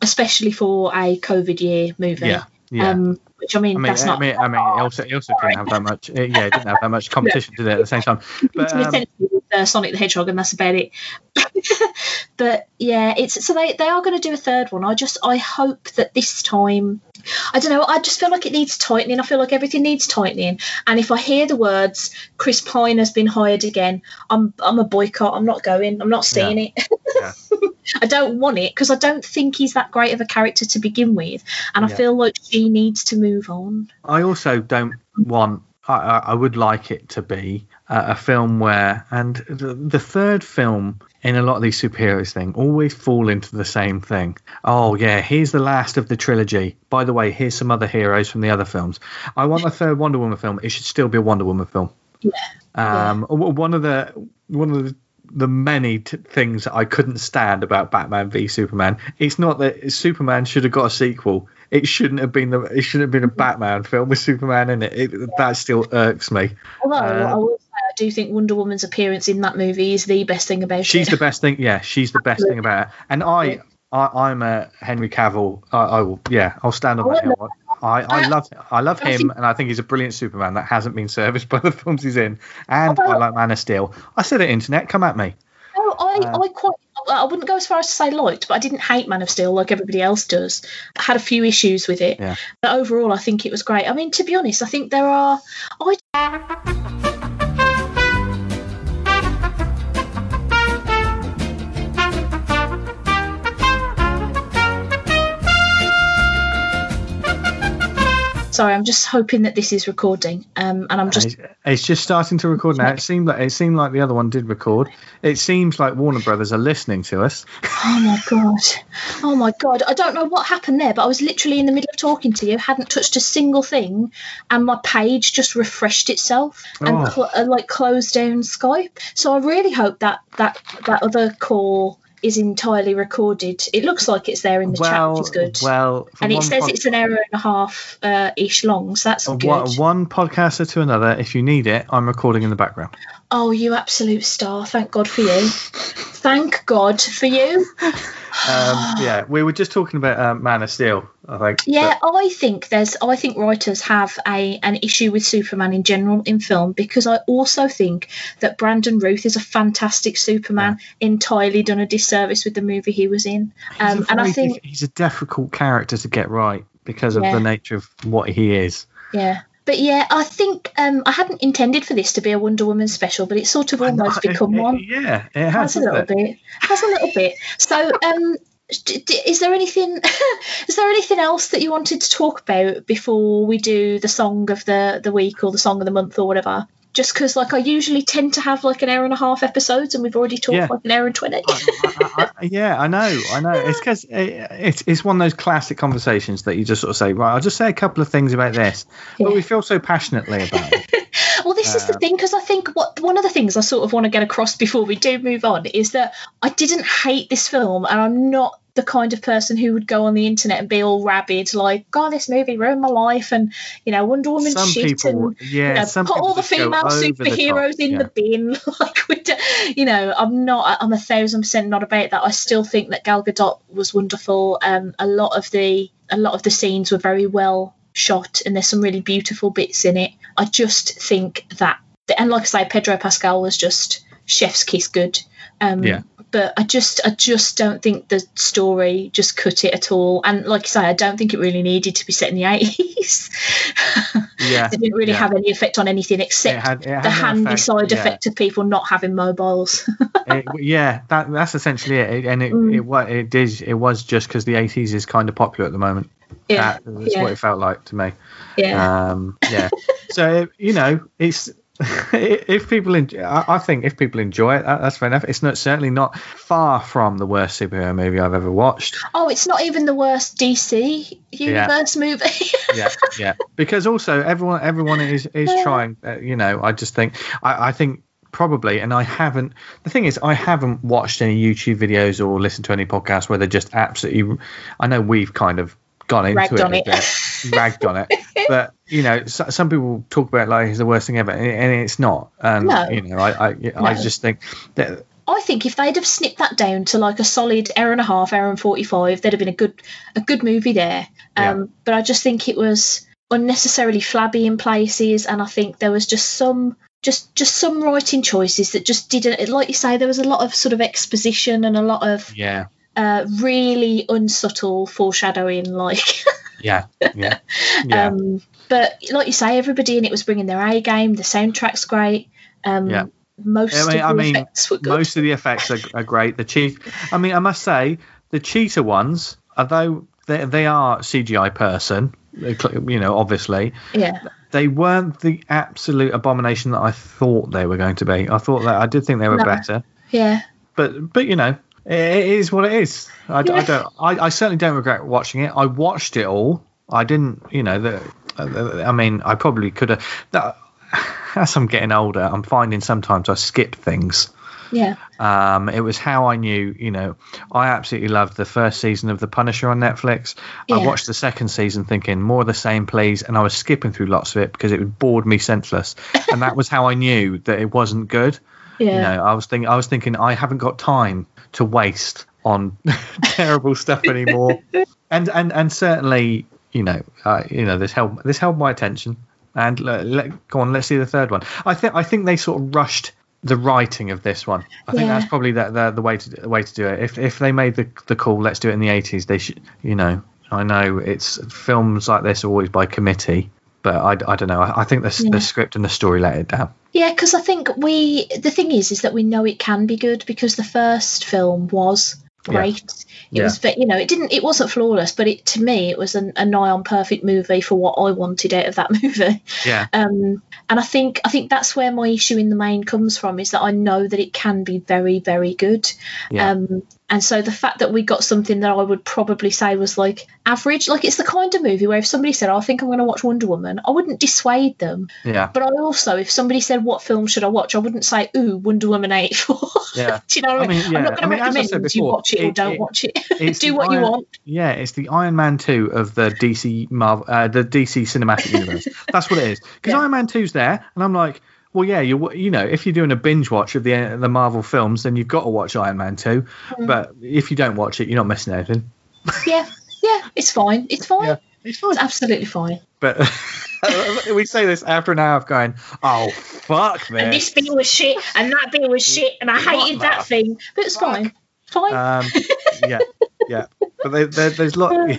especially for a COVID year movie. yeah, yeah. Um, which I mean, I mean, that's I not. mean, I mean, it also, it also didn't have that much. It, yeah, it didn't have that much competition to it at the same time. But um, with uh, Sonic the Hedgehog, and that's about it. but yeah, it's so they they are going to do a third one. I just I hope that this time, I don't know. I just feel like it needs tightening. I feel like everything needs tightening. And if I hear the words Chris Pine has been hired again, I'm I'm a boycott. I'm not going. I'm not seeing it. Yeah. I don't want it because I don't think he's that great of a character to begin with, and I feel like she needs to move on. I also don't want. I, I would like it to be uh, a film where, and the, the third film in a lot of these superheroes thing always fall into the same thing. Oh yeah, here's the last of the trilogy. By the way, here's some other heroes from the other films. I want a third Wonder Woman film. It should still be a Wonder Woman film. Yeah. Um, w- one of the one of the the many t- things that I couldn't stand about Batman v Superman. It's not that Superman should have got a sequel. It shouldn't have been the. It shouldn't have been a Batman film with Superman in it. it that still irks me. Although I say I do think Wonder Woman's appearance in that movie is the best thing about She's it. She's the best thing. Yeah, she's the best thing about it. And I, I I'm a Henry Cavill. I, I will. Yeah, I'll stand on that hill. I, I love I love I him, think- and I think he's a brilliant Superman that hasn't been serviced by the films he's in. And I like Man of Steel. I said it, internet, come at me. No, I, Uh, I quite. I wouldn't go as far as to say liked, but I didn't hate Man of Steel like everybody else does. I had a few issues with it, Yeah. but overall, I think it was great. I mean, to be honest, I think there are. I Sorry, I'm just hoping that this is recording, um, and I'm just It's, just starting to record now. It seemed like it seemed like the other one did record. It seems like Warner Brothers are listening to us. Oh my god. Oh my god. I don't know what happened there, but I was literally in the middle of talking to you, hadn't touched a single thing, and my page just refreshed itself and Oh. cl- uh, like closed down Skype. So I really hope that that that other call is entirely recorded. It looks like it's there in the chat, well, which is good. well, and it says pod- it's an hour and a half uh, ish long, so that's good. one, one podcaster to another. If you need it, I'm recording in the background. Oh, you absolute star. Thank God for you. Thank God for you. Um, yeah, we were just talking about uh, Man of Steel. I think. Yeah, I think there's. I think writers have a an issue with Superman in general in film because I also think that Brandon Routh is a fantastic Superman, entirely done a disservice with the movie he was in. Um, and I think, he's a difficult character to get right because of Yeah. the nature of what he is. yeah. But yeah, I think um, I hadn't intended for this to be a Wonder Woman special, but it's sort of almost become one. Yeah, it has. Has a little it? bit. Has a little bit. So, um, is there anything? is there anything else that you wanted to talk about before we do the song of the the week or the song of the month or whatever? Just because, like, I usually tend to have like an hour and a half episodes, and we've already talked Yeah. like an hour and twenty. I, I, yeah, I know, I know. It's because it, it's it's one of those classic conversations that you just sort of say, right, I'll just say a couple of things about this, but we feel so passionately about it. Well, this is the Um, thing because I think what one of the things I sort of want to get across before we do move on is that I didn't hate this film, and I'm not the kind of person who would go on the internet and be all rabid like, "God, this movie ruined my life," and you know, Wonder Woman Some shit, people, and yeah, you know, some put all the female over the superheroes in yeah. the bin. like, we do, you know, I'm not. I'm a thousand percent not about that. I still think that Gal Gadot was wonderful. Um, a lot of the a lot of the scenes were very well shot, and there's some really beautiful bits in it. I just think that, and like I say, Pedro Pascal was just chef's kiss good. Um, Yeah. But I just, I just don't think the story just cut it at all. And like I say, I don't think it really needed to be set in the eighties. Yeah, it didn't really yeah. have any effect on anything except It had, it had the handy effect, side yeah. effect of people not having mobiles. It- yeah, that, that's essentially it. And it, Mm. it, wa- it is, it was just because the 80s is kind of popular at the moment. yeah, That's yeah. what it felt like to me. yeah. Um, yeah. so you know, it's if people enjoy, I think if people enjoy it, that's fair enough. It's not certainly not far from the worst superhero movie I've ever watched. oh, it's not even the worst DC universe movie. Yeah, yeah. Because also everyone, everyone is is Yeah. trying. Uh, you know, I just think, I, I think probably, and I haven't. The thing is, I haven't watched any YouTube videos or listened to any podcasts where they're just absolutely. I know we've kind of gone into Ragged it on it. bit, ragged on it. But you know, so, some people talk about it like it's the worst thing ever, and, it's not. And No. you know, I I, I No. just think that I think if they'd have snipped that down to like a solid hour and a half, hour and forty five, there'd have been a good a good movie there. Um, Yeah. But I just think it was unnecessarily flabby in places, and I think there was just some just just some writing choices that just didn't. Like you say, there was a lot of sort of exposition and a lot of yeah, uh, really unsubtle foreshadowing, like. yeah, yeah, yeah. Um, but like you say, everybody in it was bringing their A game. The soundtrack's great. Um, Yeah. Most I mean- of the I mean, effects were good. Most of the effects are, are great. The cheat, I mean, I must say, the cheetah ones, although they, they are CGI person, you know, obviously, yeah, they weren't the absolute abomination that I thought they were going to be. I thought that I did think they were No. better, yeah. but but you know, it, is what it is. I, I don't. I, I certainly don't regret watching it. I watched it all. I didn't. You know, the, I mean, I probably could have. that- As I'm getting older, I'm finding sometimes I skip things. Yeah, Um, it was how I knew, you know, I absolutely loved the first season of The Punisher on Netflix. Yeah. I watched the second season thinking more of the same, please, and I was skipping through lots of it because it would bored me senseless, and that was how I knew that it wasn't good. yeah. You know, I was thinking, I was thinking, I haven't got time to waste on terrible stuff anymore, and and and certainly, you know, uh, you know, this held this held my attention. And let, let, go on, let's see the third one. I think I think they sort of rushed the writing of this one. I think that's probably the, the the way to the way to do it. If if they made the the call, let's do it in the eighties. They should, you know. I know it's films like this are always by committee, but I, I don't know. I, I think the Yeah. the script and the story let it down. Yeah, because I think we the thing is is that we know it can be good because the first film was Yeah. great. It Yeah. was, you know, it didn't, it wasn't flawless, but it to me it was an, a nigh on perfect movie for what I wanted out of that movie. Yeah. Um, and I think I think that's where my issue in the main comes from is that I know that it can be very very good. Yeah. Um, and so the fact that we got something that I would probably say was like average, like it's the kind of movie where if somebody said, oh, "I think I'm going to watch Wonder Woman," I wouldn't dissuade them. Yeah. But I also, if somebody said, "What film should I watch?" I wouldn't say, "Ooh, Wonder Woman '84." Yeah. Do you know what I I mean? mean, yeah. I'm not going I to mean, recommend said you watch it or don't it- watch it. Do what you want. Yeah, it's the Iron Man two of the DC Marvel, uh, the DC cinematic universe. That's what it is. Because Yeah. Iron Man 2's there, and I'm like, well, yeah, you you know, if you're doing a binge watch of the the Marvel films, then you've got to watch Iron Man two. Mm. But if you don't watch it, you're not missing anything. Yeah, yeah, it's fine. It's fine. Yeah. It's fine. It's absolutely fine. But we say this after an hour of going, oh fuck man And this. bit was shit, and that bit was shit, and I hated that thing. But it's fuck? fine. Fine. Um, yeah, yeah. But there, there, there's lot.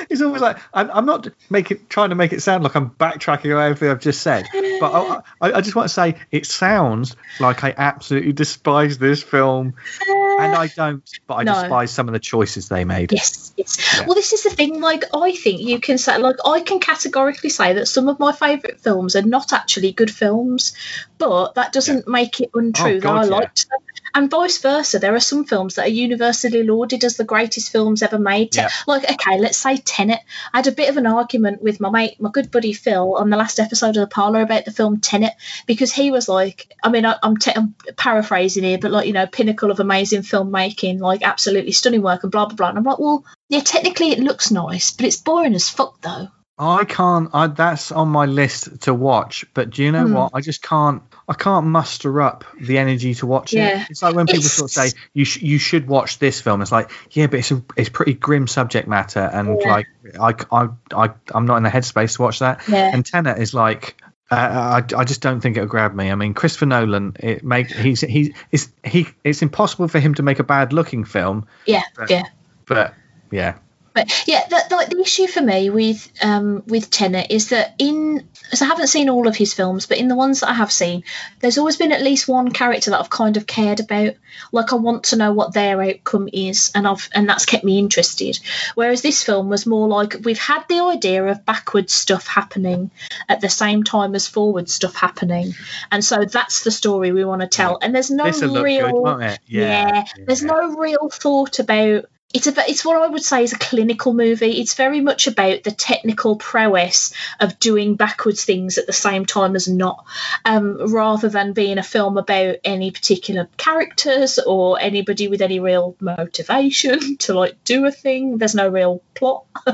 It's always like I'm, I'm not making trying to make it sound like I'm backtracking on everything I've just said, but I, I, just want to say it sounds like I absolutely despise this film, and I don't, but I No. despise some of the choices they made. Yes, yes. Yeah. Well, this is the thing. Like, I think you can say, like, I can categorically say that some of my favourite films are not actually good films, but that doesn't make it untrue Oh, that I yeah. liked them. And vice versa. There are some films that are universally lauded as the greatest films ever made. Yeah. Like, okay, let's say Tenet. I had a bit of an argument with my mate, my good buddy Phil, on the last episode of the parlour about the film Tenet because he was like, I mean, I, I'm, te- I'm paraphrasing here, but like, you know, pinnacle of amazing filmmaking, like absolutely stunning work and blah, blah, blah. And I'm like, well, yeah, technically it looks nice, but it's boring as fuck though. I can't. I, that's on my list to watch, but do you know Hmm. what? I just can't. I can't muster up the energy to watch Yeah. it. It's like when people It's- sort of say you sh- you should watch this film. It's like yeah, but it's a it's pretty grim subject matter, and Yeah. like I I I I'm not in the headspace to watch that. Yeah. And Tenet is like. Uh, I, I just don't think it'll grab me. I mean, Christopher Nolan. It make he's he it's he it's impossible for him to make a bad looking film. Yeah, But- yeah. But yeah, But yeah, the, like the issue for me with um, with Tenet is that in so I haven't seen all of his films, but in the ones that I have seen, there's always been at least one character that I've kind of cared about. Like I want to know what their outcome is, and I've and that's kept me interested. Whereas this film was more like we've had the idea of backwards stuff happening at the same time as forward stuff happening, and so that's the story we want to tell. And there's no this will look real good, won't yeah, there's no real thought about it's a it's what I would say is a clinical movie. It's very much about the technical prowess of doing backwards things at the same time as not, um, rather than being a film about any particular characters or anybody with any real motivation to like do a thing. There's no real plot.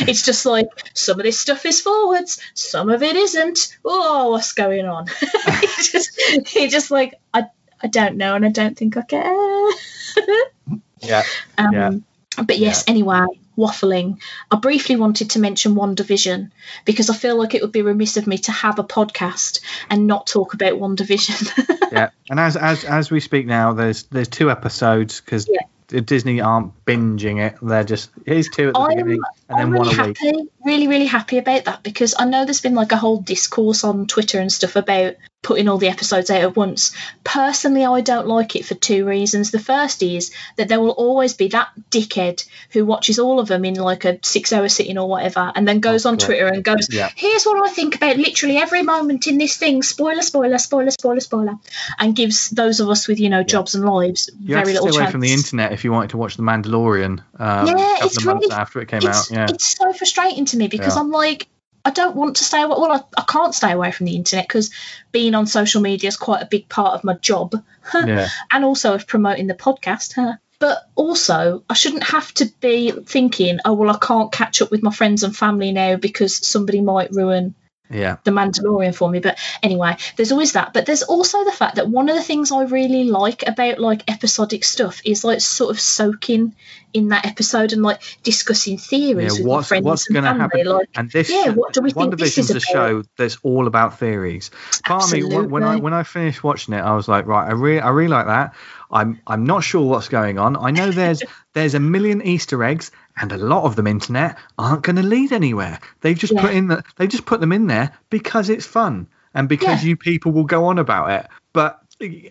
it's just like some of this stuff is forwards, some of it isn't. Oh, what's going on? it's just it's just like I I don't know, and I don't think I care. Yeah. Um, yeah. But yes, yeah. anyway, waffling. I briefly wanted to mention WandaVision because I feel like it would be remiss of me to have a podcast and not talk about WandaVision. yeah, and as as as we speak now, there's there's two episodes because yeah. Disney aren't binging it. They're just here's two at the I'm, beginning and I'm then really one a happy, week. Really, really happy about that because I know there's been like a whole discourse on Twitter and stuff about putting all the episodes out at once. Personally, I don't like it for two reasons. The first is that there will always be that dickhead who watches all of them in like a six hour sitting or whatever and then goes oh, on Twitter and goes, yeah. Here's what I think about literally every moment in this thing. Spoiler, spoiler, spoiler, spoiler, spoiler. And gives those of us with, you know, jobs yeah. and lives you very little stay away from the internet if you wanted to watch The Mandalorian um, yeah, a couple it's of months really, after it came out. Yeah. It's so frustrating to me because yeah. I'm like, I don't want to stay away. Well, I, I can't stay away from the internet because being on social media is quite a big part of my job, yeah. and also of promoting the podcast. But also, I shouldn't have to be thinking, oh well, I can't catch up with my friends and family now because somebody might ruin yeah. The mandalorian for me but anyway there's always that. But there's also the fact that one of the things i really like about like episodic stuff is like sort of soaking in that episode and like discussing theories yeah, with what's, friends what's going to happen? like and this yeah what do we think this is a show that's all about theories. Part Absolutely. of me when i when i finished watching it i was like right i really i really like that. I'm I'm not sure what's going on. I know there's there's a million Easter eggs, and a lot of them internet aren't going to lead anywhere. They've just yeah. put in the, they just put them in there because it's fun and because yeah. you people will go on about it. But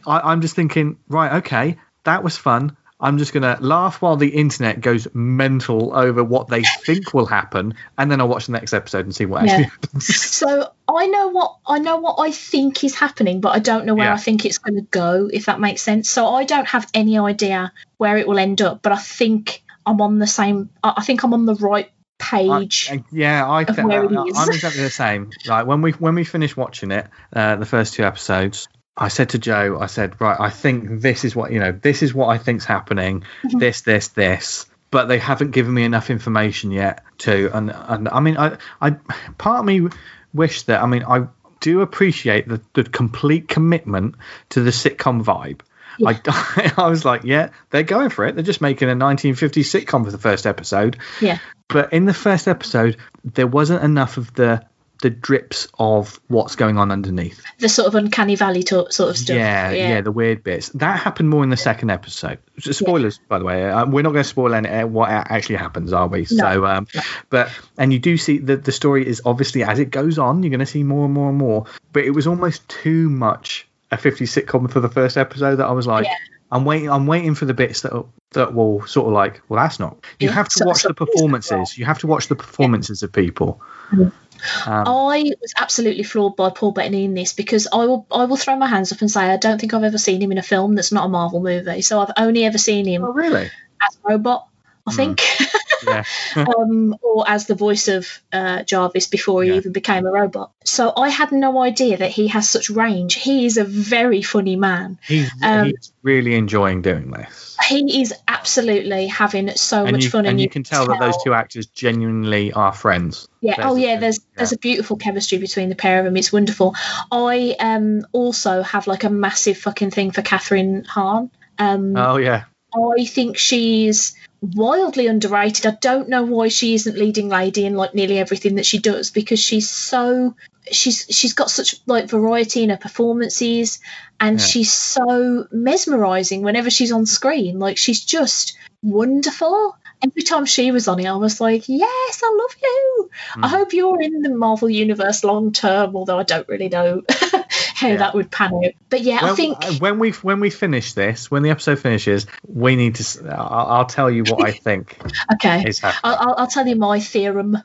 I, I'm just thinking, right, okay, that was fun. I'm just going to laugh while the internet goes mental over what they think will happen, and then I'll watch the next episode and see what yeah. actually happens. So I know what I know what I think is happening, but I don't know where yeah. I think it's going to go. If that makes sense. So I don't have any idea where it will end up, but I think I'm on the same. I think I'm on the right page. I, yeah, I think I, am exactly the same. Like when we when we finished watching it, uh, the first two episodes, I said to Joe, I said, right, I think this is what you know, this is what I think's happening. Mm-hmm. This, this, this. But they haven't given me enough information yet to, and and I mean, I, I, part of me wish that, I mean, I do appreciate the, the complete commitment to the sitcom vibe. I, I was like, yeah, they're going for it. They're just making a 1950s sitcom for the first episode. Yeah. But in the first episode, there wasn't enough of the the drips of what's going on underneath. The sort of uncanny valley to, sort of stuff. Yeah, yeah, yeah, the weird bits. That happened more in the second episode. Spoilers, yeah. by the way. Uh, we're not going to spoil any, uh, what actually happens, are we? No. So, um, no. but and you do see that the story is obviously as it goes on, you're going to see more and more and more. But it was almost too much a 50 sitcom for the first episode that I was like. I'm waiting. I'm waiting for the bits that that will sort of like. Well, that's not. You have to watch the performances. You have to watch the performances of people. Mm-hmm. Um, I was absolutely floored by Paul Bettany in this because I will I will throw my hands up and say I don't think I've ever seen him in a film that's not a Marvel movie. So I've only ever seen him. Oh, really? As a robot, I mm. Yeah. um, or as the voice of uh, Jarvis before he yeah. even became a robot. So I had no idea that he has such range. He is a very funny man. He's, um, he's really enjoying doing this. He is absolutely having so and much you, fun, and, and you, can tell, tell, that those two actors genuinely are friends. Yeah. There's oh, yeah. There's yeah. there's a beautiful chemistry between the pair of them. It's wonderful. I um also have like a massive fucking thing for Kathryn Hahn. Um, oh yeah. I think she's wildly underrated. I don't know why she isn't leading lady in like nearly everything that she does because she's so she's she's got such like variety in her performances and yeah. she's so mesmerizing whenever she's on screen. Like she's just wonderful. Every time she was on it, I was like, "Yes, I love you. Mm. I hope you're in the Marvel universe long term." Although I don't really know how yeah. that would pan out. But yeah, when, I think uh, when we when we finish this, when the episode finishes, we need to. I'll, I'll tell you what I think. okay, I'll, I'll, tell you my theorem. um,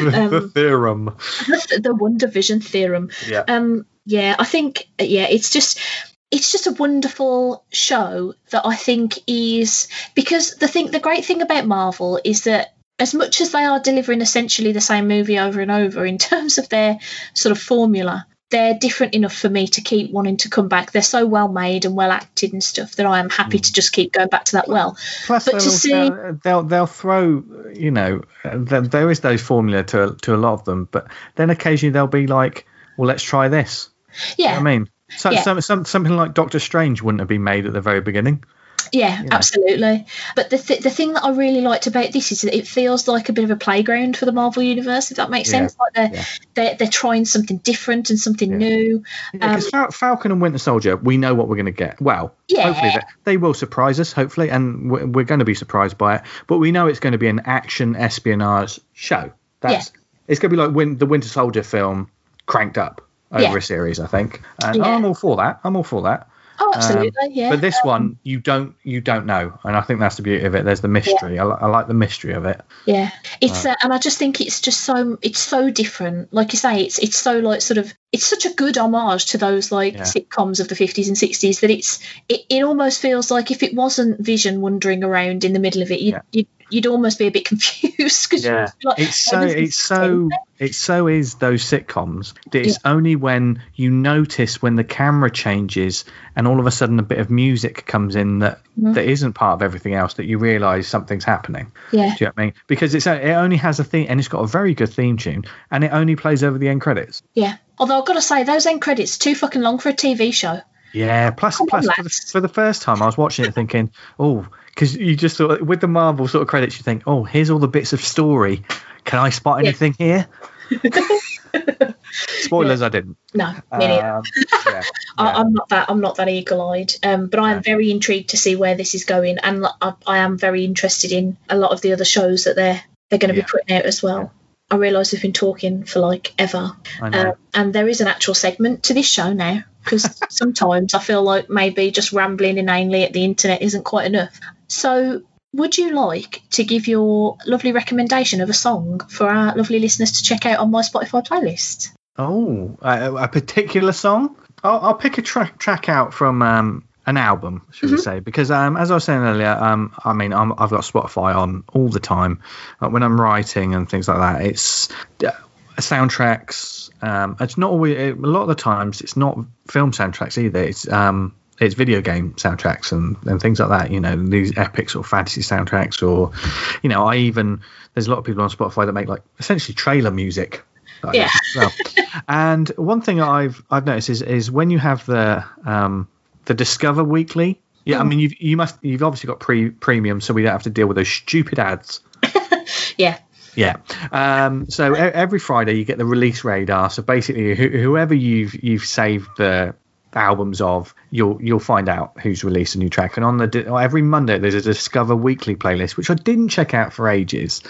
the theorem. The, the WandaVision theorem. Yeah. Um. Yeah, I think yeah, it's just it's just a wonderful show that I think is because the thing the great thing about Marvel is that as much as they are delivering essentially the same movie over and over in terms of their sort of formula, they're different enough for me to keep wanting to come back. They're so well made and well acted and stuff that I am happy mm. to just keep going back to that well. Plus, but to see... they'll they'll throw you know there is those formula to to a lot of them, but then occasionally they'll be like, well, let's try this. Yeah, you know I mean, so, yeah. some, some, something like Doctor Strange wouldn't have been made at the very beginning. Yeah, yeah, absolutely. But the th- the thing that I really liked about this is that it feels like a bit of a playground for the Marvel universe, if that makes yeah. sense. Like they're, yeah. they're they're trying something different and something new. Um, Fal- Falcon and Winter Soldier, we know what we're going to get. Well, yeah. hopefully they, they, will surprise us. Hopefully, and we're, we're, going to be surprised by it. But we know it's going to be an action espionage show. That's it's going to be like when the Winter Soldier film cranked up over a series. I think, and I'm all for that. I'm all for that. Oh, absolutely, um, yeah. But this um, one, you don't, you don't know, and I think that's the beauty of it. There's the mystery. Yeah. I, I, like the mystery of it. Yeah, it's, uh, and I just think it's just so, it's so different. Like you say, it's, it's so like sort of, it's such a good homage to those like yeah. sitcoms of the 50s and 60s that it's, it, it almost feels like if it wasn't Vision wandering around in the middle of it, you'd, yeah. you'd you'd almost be a bit confused because yeah. Like, it's so it's so it so is those sitcoms that it's yeah. only when you notice when the camera changes and all of a sudden a bit of music comes in that mm-hmm. that isn't part of everything else that you realize something's happening yeah do you know what I mean because it's it only has a theme and it's got a very good theme tune and it only plays over the end credits yeah although I've got to say those end credits too fucking long for a TV show yeah, plus, plus for the, for the, first time, I was watching it thinking, oh, because you just thought with the Marvel sort of credits, you think, oh, here's all the bits of story. Can I spot anything yeah. here? Spoilers, yeah. I didn't. No, me um, yeah, I, am not that. I'm not that eagle-eyed. Um, but I am very intrigued to see where this is going, and I, I, am very interested in a lot of the other shows that they're they're going to be putting out as well. I realise we've been talking for like ever, um, and there is an actual segment to this show now because sometimes I feel like maybe just rambling inanely at the internet isn't quite enough. So, would you like to give your lovely recommendation of a song for our lovely listeners to check out on my Spotify playlist? Oh, a, a particular song? I'll, I'll pick a track track out from um, an album, should mm-hmm. we say? Because um, as I was saying earlier, um, I mean, i have got Spotify on all the time uh, when I'm writing and things like that. It's uh, soundtracks. Um, it's not always a lot of the times. It's not film soundtracks either. It's um, it's video game soundtracks and, and things like that. You know, these epic or fantasy soundtracks, or you know, I even there's a lot of people on Spotify that make like essentially trailer music. Yeah. And one thing I've I've noticed is is when you have the um, the Discover Weekly. Yeah, I hmm. mean you've you must you've obviously got pre premium, so we don't have to deal with those stupid ads. yeah. Yeah. Um, so every Friday you get the release radar. So basically, whoever you've you've saved the albums of, you'll you'll find out who's released a new track. And on the every Monday there's a Discover Weekly playlist, which I didn't check out for ages,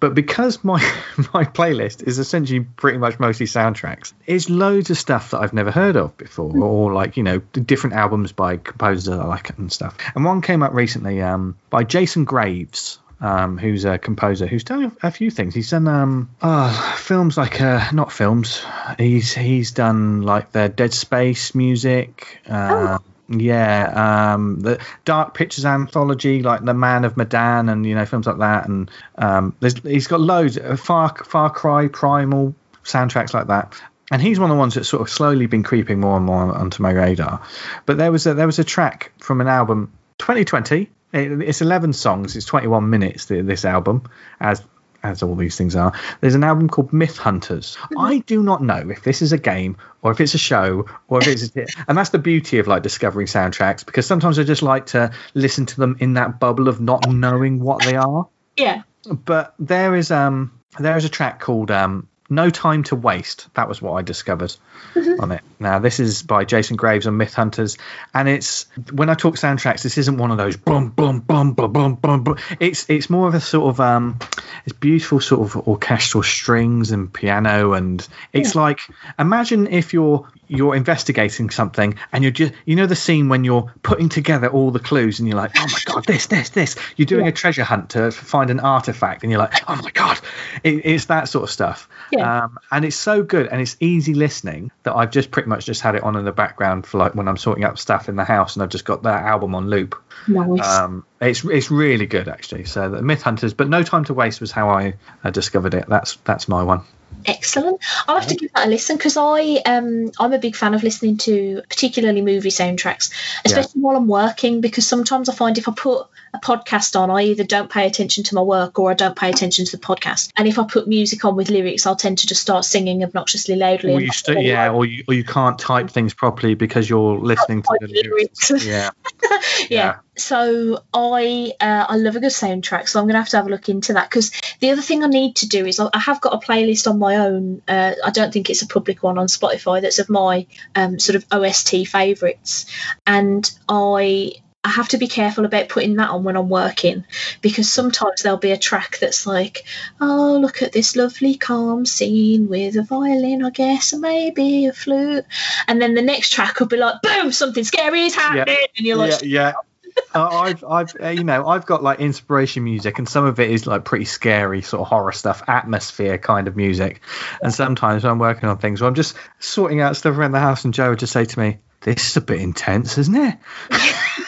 but because my my playlist is essentially pretty much mostly soundtracks, it's loads of stuff that I've never heard of before, or like you know different albums by composers I like and stuff. And one came up recently um, by Jason Graves um, who's a composer who's done a few things. He's done um, oh, films like uh, not films. He's he's done like the Dead Space music. Uh, oh. Yeah, um, the Dark Pictures anthology, like The Man of Medan, and you know films like that. And um, he's got loads of Far Far Cry, Primal soundtracks like that and he's one of the ones that's sort of slowly been creeping more and more onto my radar. But there was a, there was a track from an album 2020 it's 11 songs. It's 21 minutes. This album, as as all these things are. There's an album called Myth Hunters. Mm-hmm. I do not know if this is a game or if it's a show or if it's a, and that's the beauty of like discovering soundtracks because sometimes I just like to listen to them in that bubble of not knowing what they are. Yeah. But there is um there is a track called um no Time to Waste. That was what I discovered mm-hmm. on it. Now, this is by Jason Graves and Myth Hunters, and it's when I talk soundtracks, this isn't one of those boom, boom, boom, boom, boom, boom. boom. It's it's more of a sort of um, it's beautiful sort of orchestral strings and piano, and it's yeah. like imagine if you're you're investigating something and you're just you know the scene when you're putting together all the clues and you're like oh my god this this this you're doing yeah. a treasure hunt to find an artifact and you're like oh my god it, it's that sort of stuff Yeah. Um, and it's so good and it's easy listening that I've just pretty much just had it on in the background for like when I'm sorting up stuff in the house and I've just got that album on loop. Nice. Um, it's it's really good actually. So the Myth Hunters, but No Time to Waste was how I uh, discovered it. That's that's my one. Excellent. I'll have to give that a listen because I um I'm a big fan of listening to particularly movie soundtracks, especially yeah. while I'm working because sometimes I find if I put a podcast on, I either don't pay attention to my work or I don't pay attention to the podcast. And if I put music on with lyrics, I'll tend to just start singing obnoxiously loudly. Or you st- yeah, or you or you can't type things properly because you're listening to the lyrics. lyrics. Yeah. yeah. yeah. So I uh, I love a good soundtrack, so I'm gonna have to have a look into that because the other thing I need to do is I have got a playlist on my own. Uh, I don't think it's a public one on Spotify that's of my um, sort of OST favourites, and I I have to be careful about putting that on when I'm working because sometimes there'll be a track that's like, oh, look at this lovely calm scene with a violin, I guess, and maybe a flute. And then the next track will be like, boom, something scary is happening. Yeah. And you're like, yeah. yeah. uh, I've, I've, uh, you know, I've got like inspiration music, and some of it is like pretty scary, sort of horror stuff, atmosphere kind of music. And sometimes when I'm working on things, where I'm just sorting out stuff around the house, and Joe would just say to me, "This is a bit intense, isn't it?"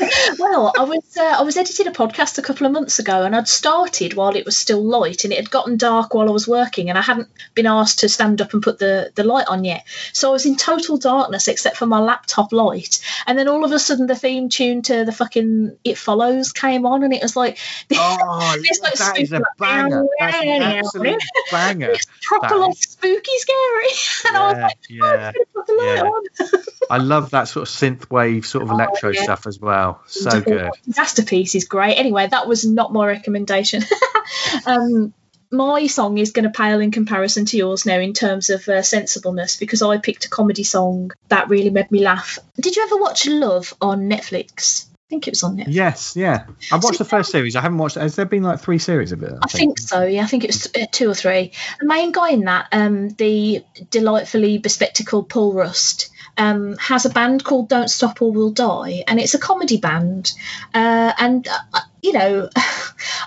well, I was uh, I was editing a podcast a couple of months ago, and I'd started while it was still light, and it had gotten dark while I was working, and I hadn't been asked to stand up and put the the light on yet. So I was in total darkness except for my laptop light, and then all of a sudden the theme tune to the fucking It Follows came on, and it was like, oh, this like that is a banger, That's an absolute banger. It's proper like is... spooky scary, and yeah, I was like, oh, yeah, put the light yeah. on. I love that sort of synth wave, sort of oh, electro yeah. stuff as well. So good. Masterpiece is great. Anyway, that was not my recommendation. um, my song is going to pale in comparison to yours now in terms of uh, sensibleness because I picked a comedy song that really made me laugh. Did you ever watch Love on Netflix? I think it was on Netflix. Yes, yeah. I watched so, the first series. I haven't watched. Has there been like three series of it? I, I think. think. so. Yeah, I think it was uh, two or three. The main guy in that, um, the delightfully bespectacled Paul Rust, um, has a band called Don't Stop or We'll Die, and it's a comedy band. Uh, and uh, you know,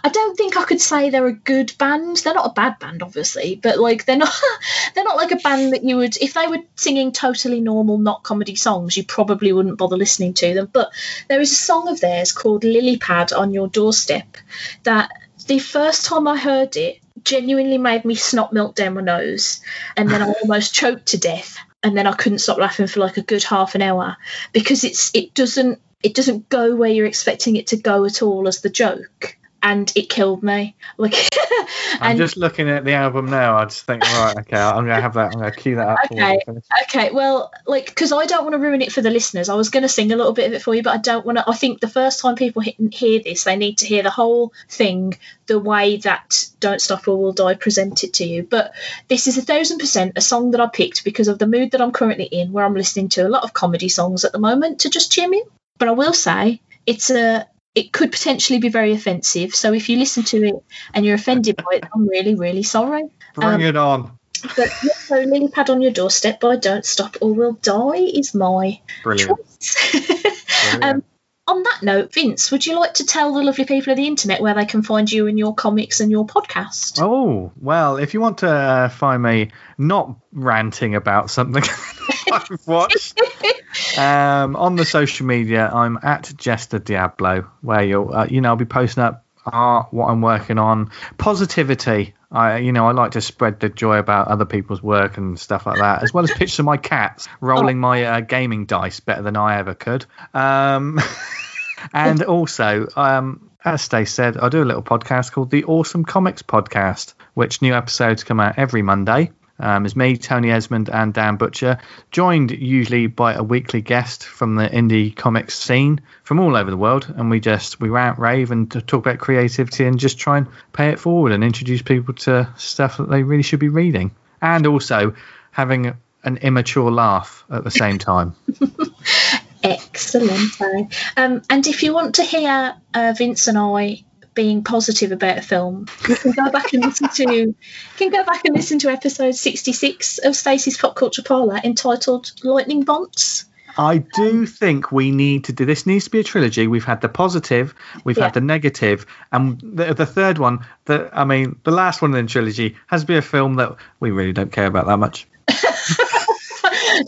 I don't think I could say they're a good band. They're not a bad band, obviously, but like they're not they're not like a band that you would if they were singing totally normal, not comedy songs, you probably wouldn't bother listening to them. But there is a song of theirs called Lily Pad on Your Doorstep that the first time I heard it genuinely made me snot milk down my nose, and then I almost choked to death and then I couldn't stop laughing for like a good half an hour because it's it doesn't it doesn't go where you're expecting it to go at all as the joke and it killed me. Like, I'm just looking at the album now. I just think, right, okay, I'm gonna have that. I'm gonna cue that up. Okay, okay. Well, like, because I don't want to ruin it for the listeners. I was gonna sing a little bit of it for you, but I don't want to. I think the first time people hear this, they need to hear the whole thing the way that "Don't Stop or We'll Die" presented to you. But this is a thousand percent a song that I picked because of the mood that I'm currently in, where I'm listening to a lot of comedy songs at the moment to just cheer me. But I will say it's a it could potentially be very offensive. So if you listen to it and you're offended by it, I'm really, really sorry. Bring um, it on. But so Lily Pad on Your Doorstep by Don't Stop or We'll Die is my Brilliant. choice. um, on that note, Vince, would you like to tell the lovely people of the internet where they can find you and your comics and your podcast? Oh, well, if you want to uh, find me not ranting about something I've watched um, on the social media, I'm at Jester Diablo, where you'll, uh, you know, I'll be posting up art, what I'm working on, positivity. I, you know, I like to spread the joy about other people's work and stuff like that, as well as pictures of my cats rolling oh. my uh, gaming dice better than I ever could. Um, and also, um, as Stace said, I do a little podcast called the Awesome Comics Podcast, which new episodes come out every Monday um, is me, Tony Esmond, and Dan Butcher, joined usually by a weekly guest from the indie comics scene from all over the world, and we just we rant, rave, and talk about creativity and just try and pay it forward and introduce people to stuff that they really should be reading, and also having an immature laugh at the same time. Excellent. Um, and if you want to hear uh, Vince and I being positive about a film, you can go back and listen to you can go back and listen to episode sixty six of Stacey's Pop Culture Parlour entitled Lightning Bonts. I do think we need to do this. Needs to be a trilogy. We've had the positive, we've Yeah. had the negative, and the, the third one. The I mean, the last one in the trilogy has to be a film that we really don't care about that much.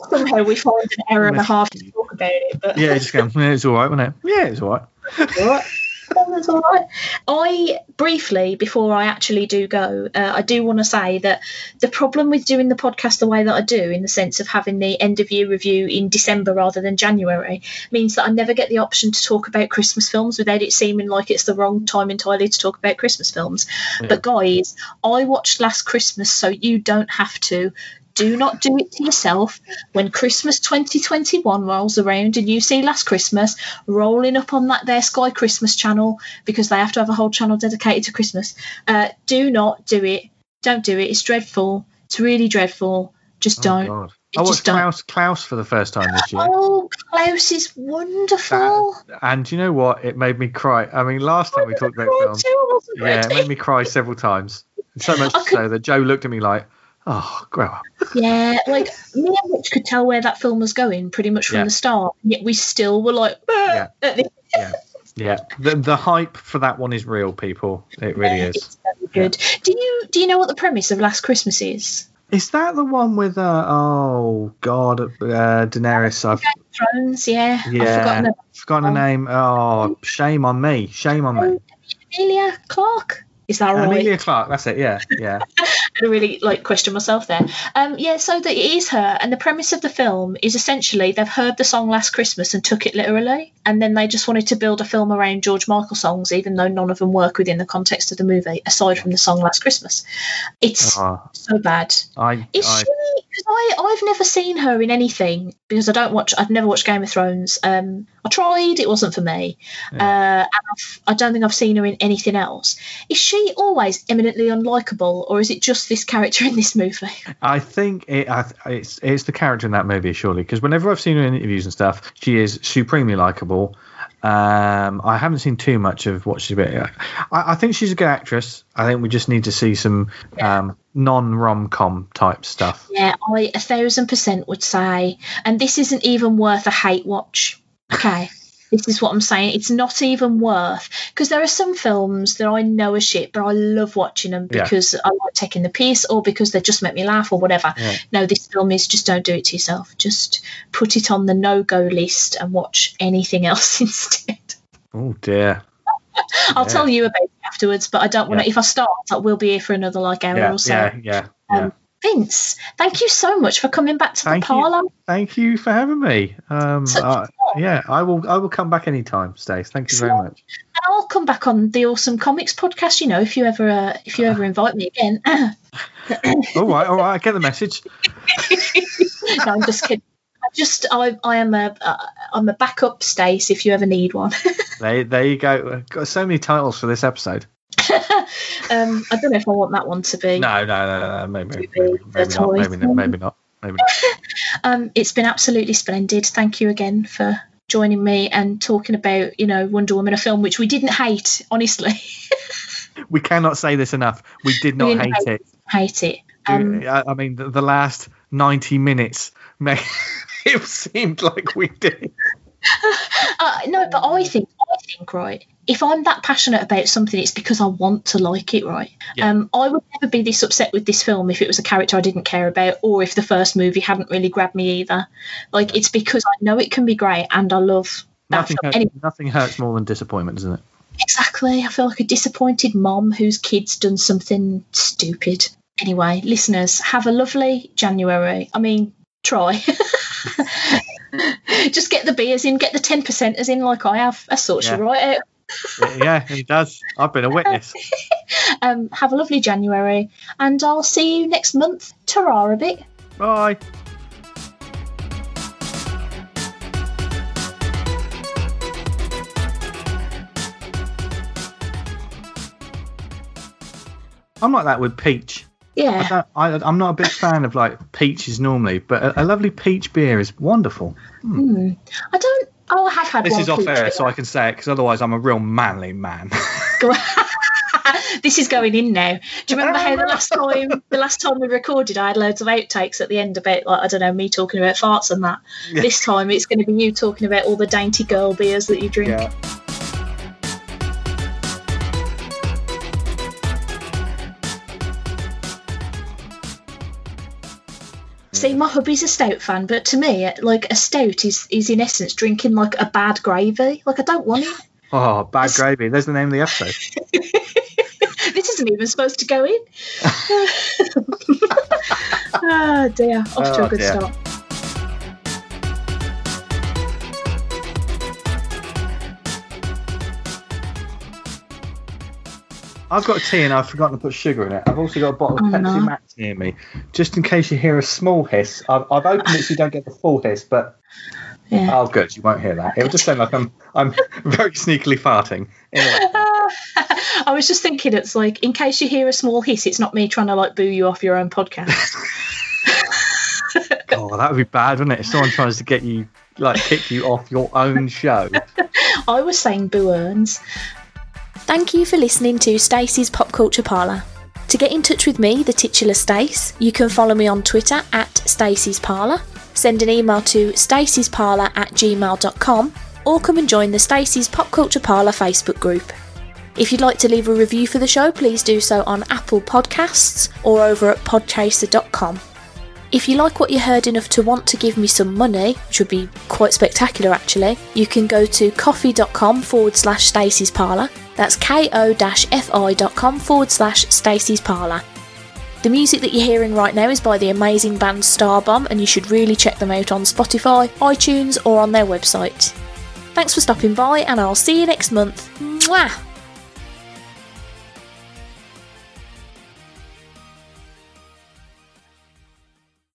Somehow we find an hour and a half to talk about it, but Yeah, just. Yeah, it's all right, wasn't it? Yeah, it's all right. Alright. That's all right. I briefly, before I actually do go, uh, I do want to say that the problem with doing the podcast the way that I do, in the sense of having the end of year review in December rather than January, means that I never get the option to talk about Christmas films without it seeming like it's the wrong time entirely to talk about Christmas films. But guys, I watched Last Christmas, so you don't have to. Do not do it to yourself. When Christmas 2021 rolls around and you see Last Christmas rolling up on that their Sky Christmas channel because they have to have a whole channel dedicated to Christmas, uh, do not do it. Don't do it. It's dreadful. It's really dreadful. Just don't. Oh, God. I watched. Klaus Klaus for the first time this year. Oh, Klaus is wonderful. And you know what? It made me cry. I mean, last time we talked about films, too, yeah, it made me cry several times. So much so that Joe looked at me like, "Oh, grow up." Yeah, like me and Rich could tell where that film was going pretty much from Yeah. the start. Yet we still were like, Yeah. at the Yeah, yeah. The the hype for that one is real, people. It really is. It's very good. Do you do you know what the premise of Last Christmas is? Is that the one with uh oh god uh, Daenerys? I've Thrones, yeah. I've yeah forgotten her. forgotten her name. Oh, shame on me. Shame on me. Emilia Clarke. Is that right? Emilia Clarke. That's it. Yeah, yeah. I really like question myself there. Um, yeah, so that it is her, and the premise of the film is essentially they've heard the song Last Christmas and took it literally, and then they just wanted to build a film around George Michael songs, even though none of them work within the context of the movie, aside from the song Last Christmas. It's Oh, so bad. I, Is I she? I I've never seen her in anything because I don't watch. I've never watched Game of Thrones. Um, I tried. It wasn't for me. Uh, and I've, I don't think I've seen her in anything else. Is she always eminently unlikable, or is it just this character in this movie? I think it, I, it's it's the character in that movie, surely, because whenever I've seen her in interviews and stuff, she is supremely likable. Um, I haven't seen too much of what she's been. I, I think she's a good actress. I think we just need to see some um, non rom com type stuff. Yeah, I a thousand percent would say, and this isn't even worth a hate watch. Okay. This is what I'm saying. It's not even worth because there are some films that I know are shit, but I love watching them Yeah. because I like taking the piece or because they just make me laugh or whatever. Yeah. No, this film is just don't do it to yourself. Just put it on the no go list and watch anything else instead. Oh dear. I'll Yeah. tell you about it afterwards, but I don't want to. Yeah. If I start, I will be here for another like hour Yeah, or so. yeah, yeah, yeah. Um, Vince, thank you so much for coming back to Thank the parlour. Thank you for having me. Um, uh, yeah, I will. I will come back anytime, Stace. Thank you very much. And I'll come back on the Awesome Comics podcast. You know, if you ever uh, if you ever invite me again. all right, all right. I get the message. no, I'm just kidding. I just I I am a uh, I'm a backup Stace if you ever need one. There, there you go. Got so many titles for this episode. um, I don't know if I want that one to be. No, no, no, no. Maybe, maybe, maybe, maybe not. Maybe not. Maybe not. Maybe not. Um, it's been absolutely splendid. Thank you again for joining me and talking about you know Wonder Woman, a film which we didn't hate. Honestly, We cannot say this enough. We did not We hate hate it. hate it. Um, I mean, the, the last ninety minutes, made, it seemed like we did. Uh, no, but I think I think right. If I'm that passionate about something, it's because I want to like it, right? Yeah. Um, I would never be this upset with this film if it was a character I didn't care about, or if the first movie hadn't really grabbed me either. Like it's because I know it can be great, and I love that Nothing, film. hurts, Anyway, nothing hurts more than disappointment, doesn't it? exactly. I feel like a disappointed mom whose kid's done something stupid. Anyway, listeners, have a lovely January. I mean, try. Just get the beers in, get the ten percenters in, like I have. That sorts you Yeah. right out. yeah, he does. I've been a witness. Um, have a lovely January, and I'll see you next month. Ta a bit. Bye. I'm like that with peach. Yeah. I, I'm not a big fan of like peaches normally, but a, a lovely peach beer is wonderful. Hmm. I don't. Oh, I have had This is off air, beer. so I can say it because otherwise I'm a real manly man. This is going in now. Do you remember how the last time the last time we recorded, I had loads of outtakes at the end about like I don't know me talking about farts and that. Yeah. This time it's going to be you talking about all the dainty girl beers that you drink. Yeah. See, my hubby's a stout fan, but to me, like a stout is is in essence drinking like a bad gravy. Like I don't want it. Oh, bad it's... gravy. There's the name of the episode. this isn't even supposed to go in. oh dear, off oh, to a oh, good dear. start. I've got tea and I've forgotten to put sugar in it. I've also got a bottle of oh, Pepsi no. Max near me, just in case you hear a small hiss. I've, I've opened it so you don't get the full hiss, but yeah. oh, good, you won't hear that. It'll just sound like I'm I'm very sneakily farting. I was just thinking, it's like in case you hear a small hiss, it's not me trying to like boo you off your own podcast. oh, that would be bad, wouldn't it? If someone tries to get you like kick you off your own show. I was saying boo earns. Thank you for listening to Stacey's Pop Culture Parlour. To get in touch with me, the titular Stace, you can follow me on Twitter at Stacey's Parlour, send an email to stacey'sparlour at gmail.com, or come and join the Stacey's Pop Culture Parlour Facebook group. If you'd like to leave a review for the show, please do so on Apple Podcasts or over at podchaser.com. If you like what you heard enough to want to give me some money, which would be quite spectacular actually, you can go to ko-fi.com forward slash Stacey's Parlour. That's ko-fi.com forward slash Stacey's Parlour. The music that you're hearing right now is by the amazing band Starbomb, and you should really check them out on Spotify, iTunes, or on their website. Thanks for stopping by, and I'll see you next month. Mwah!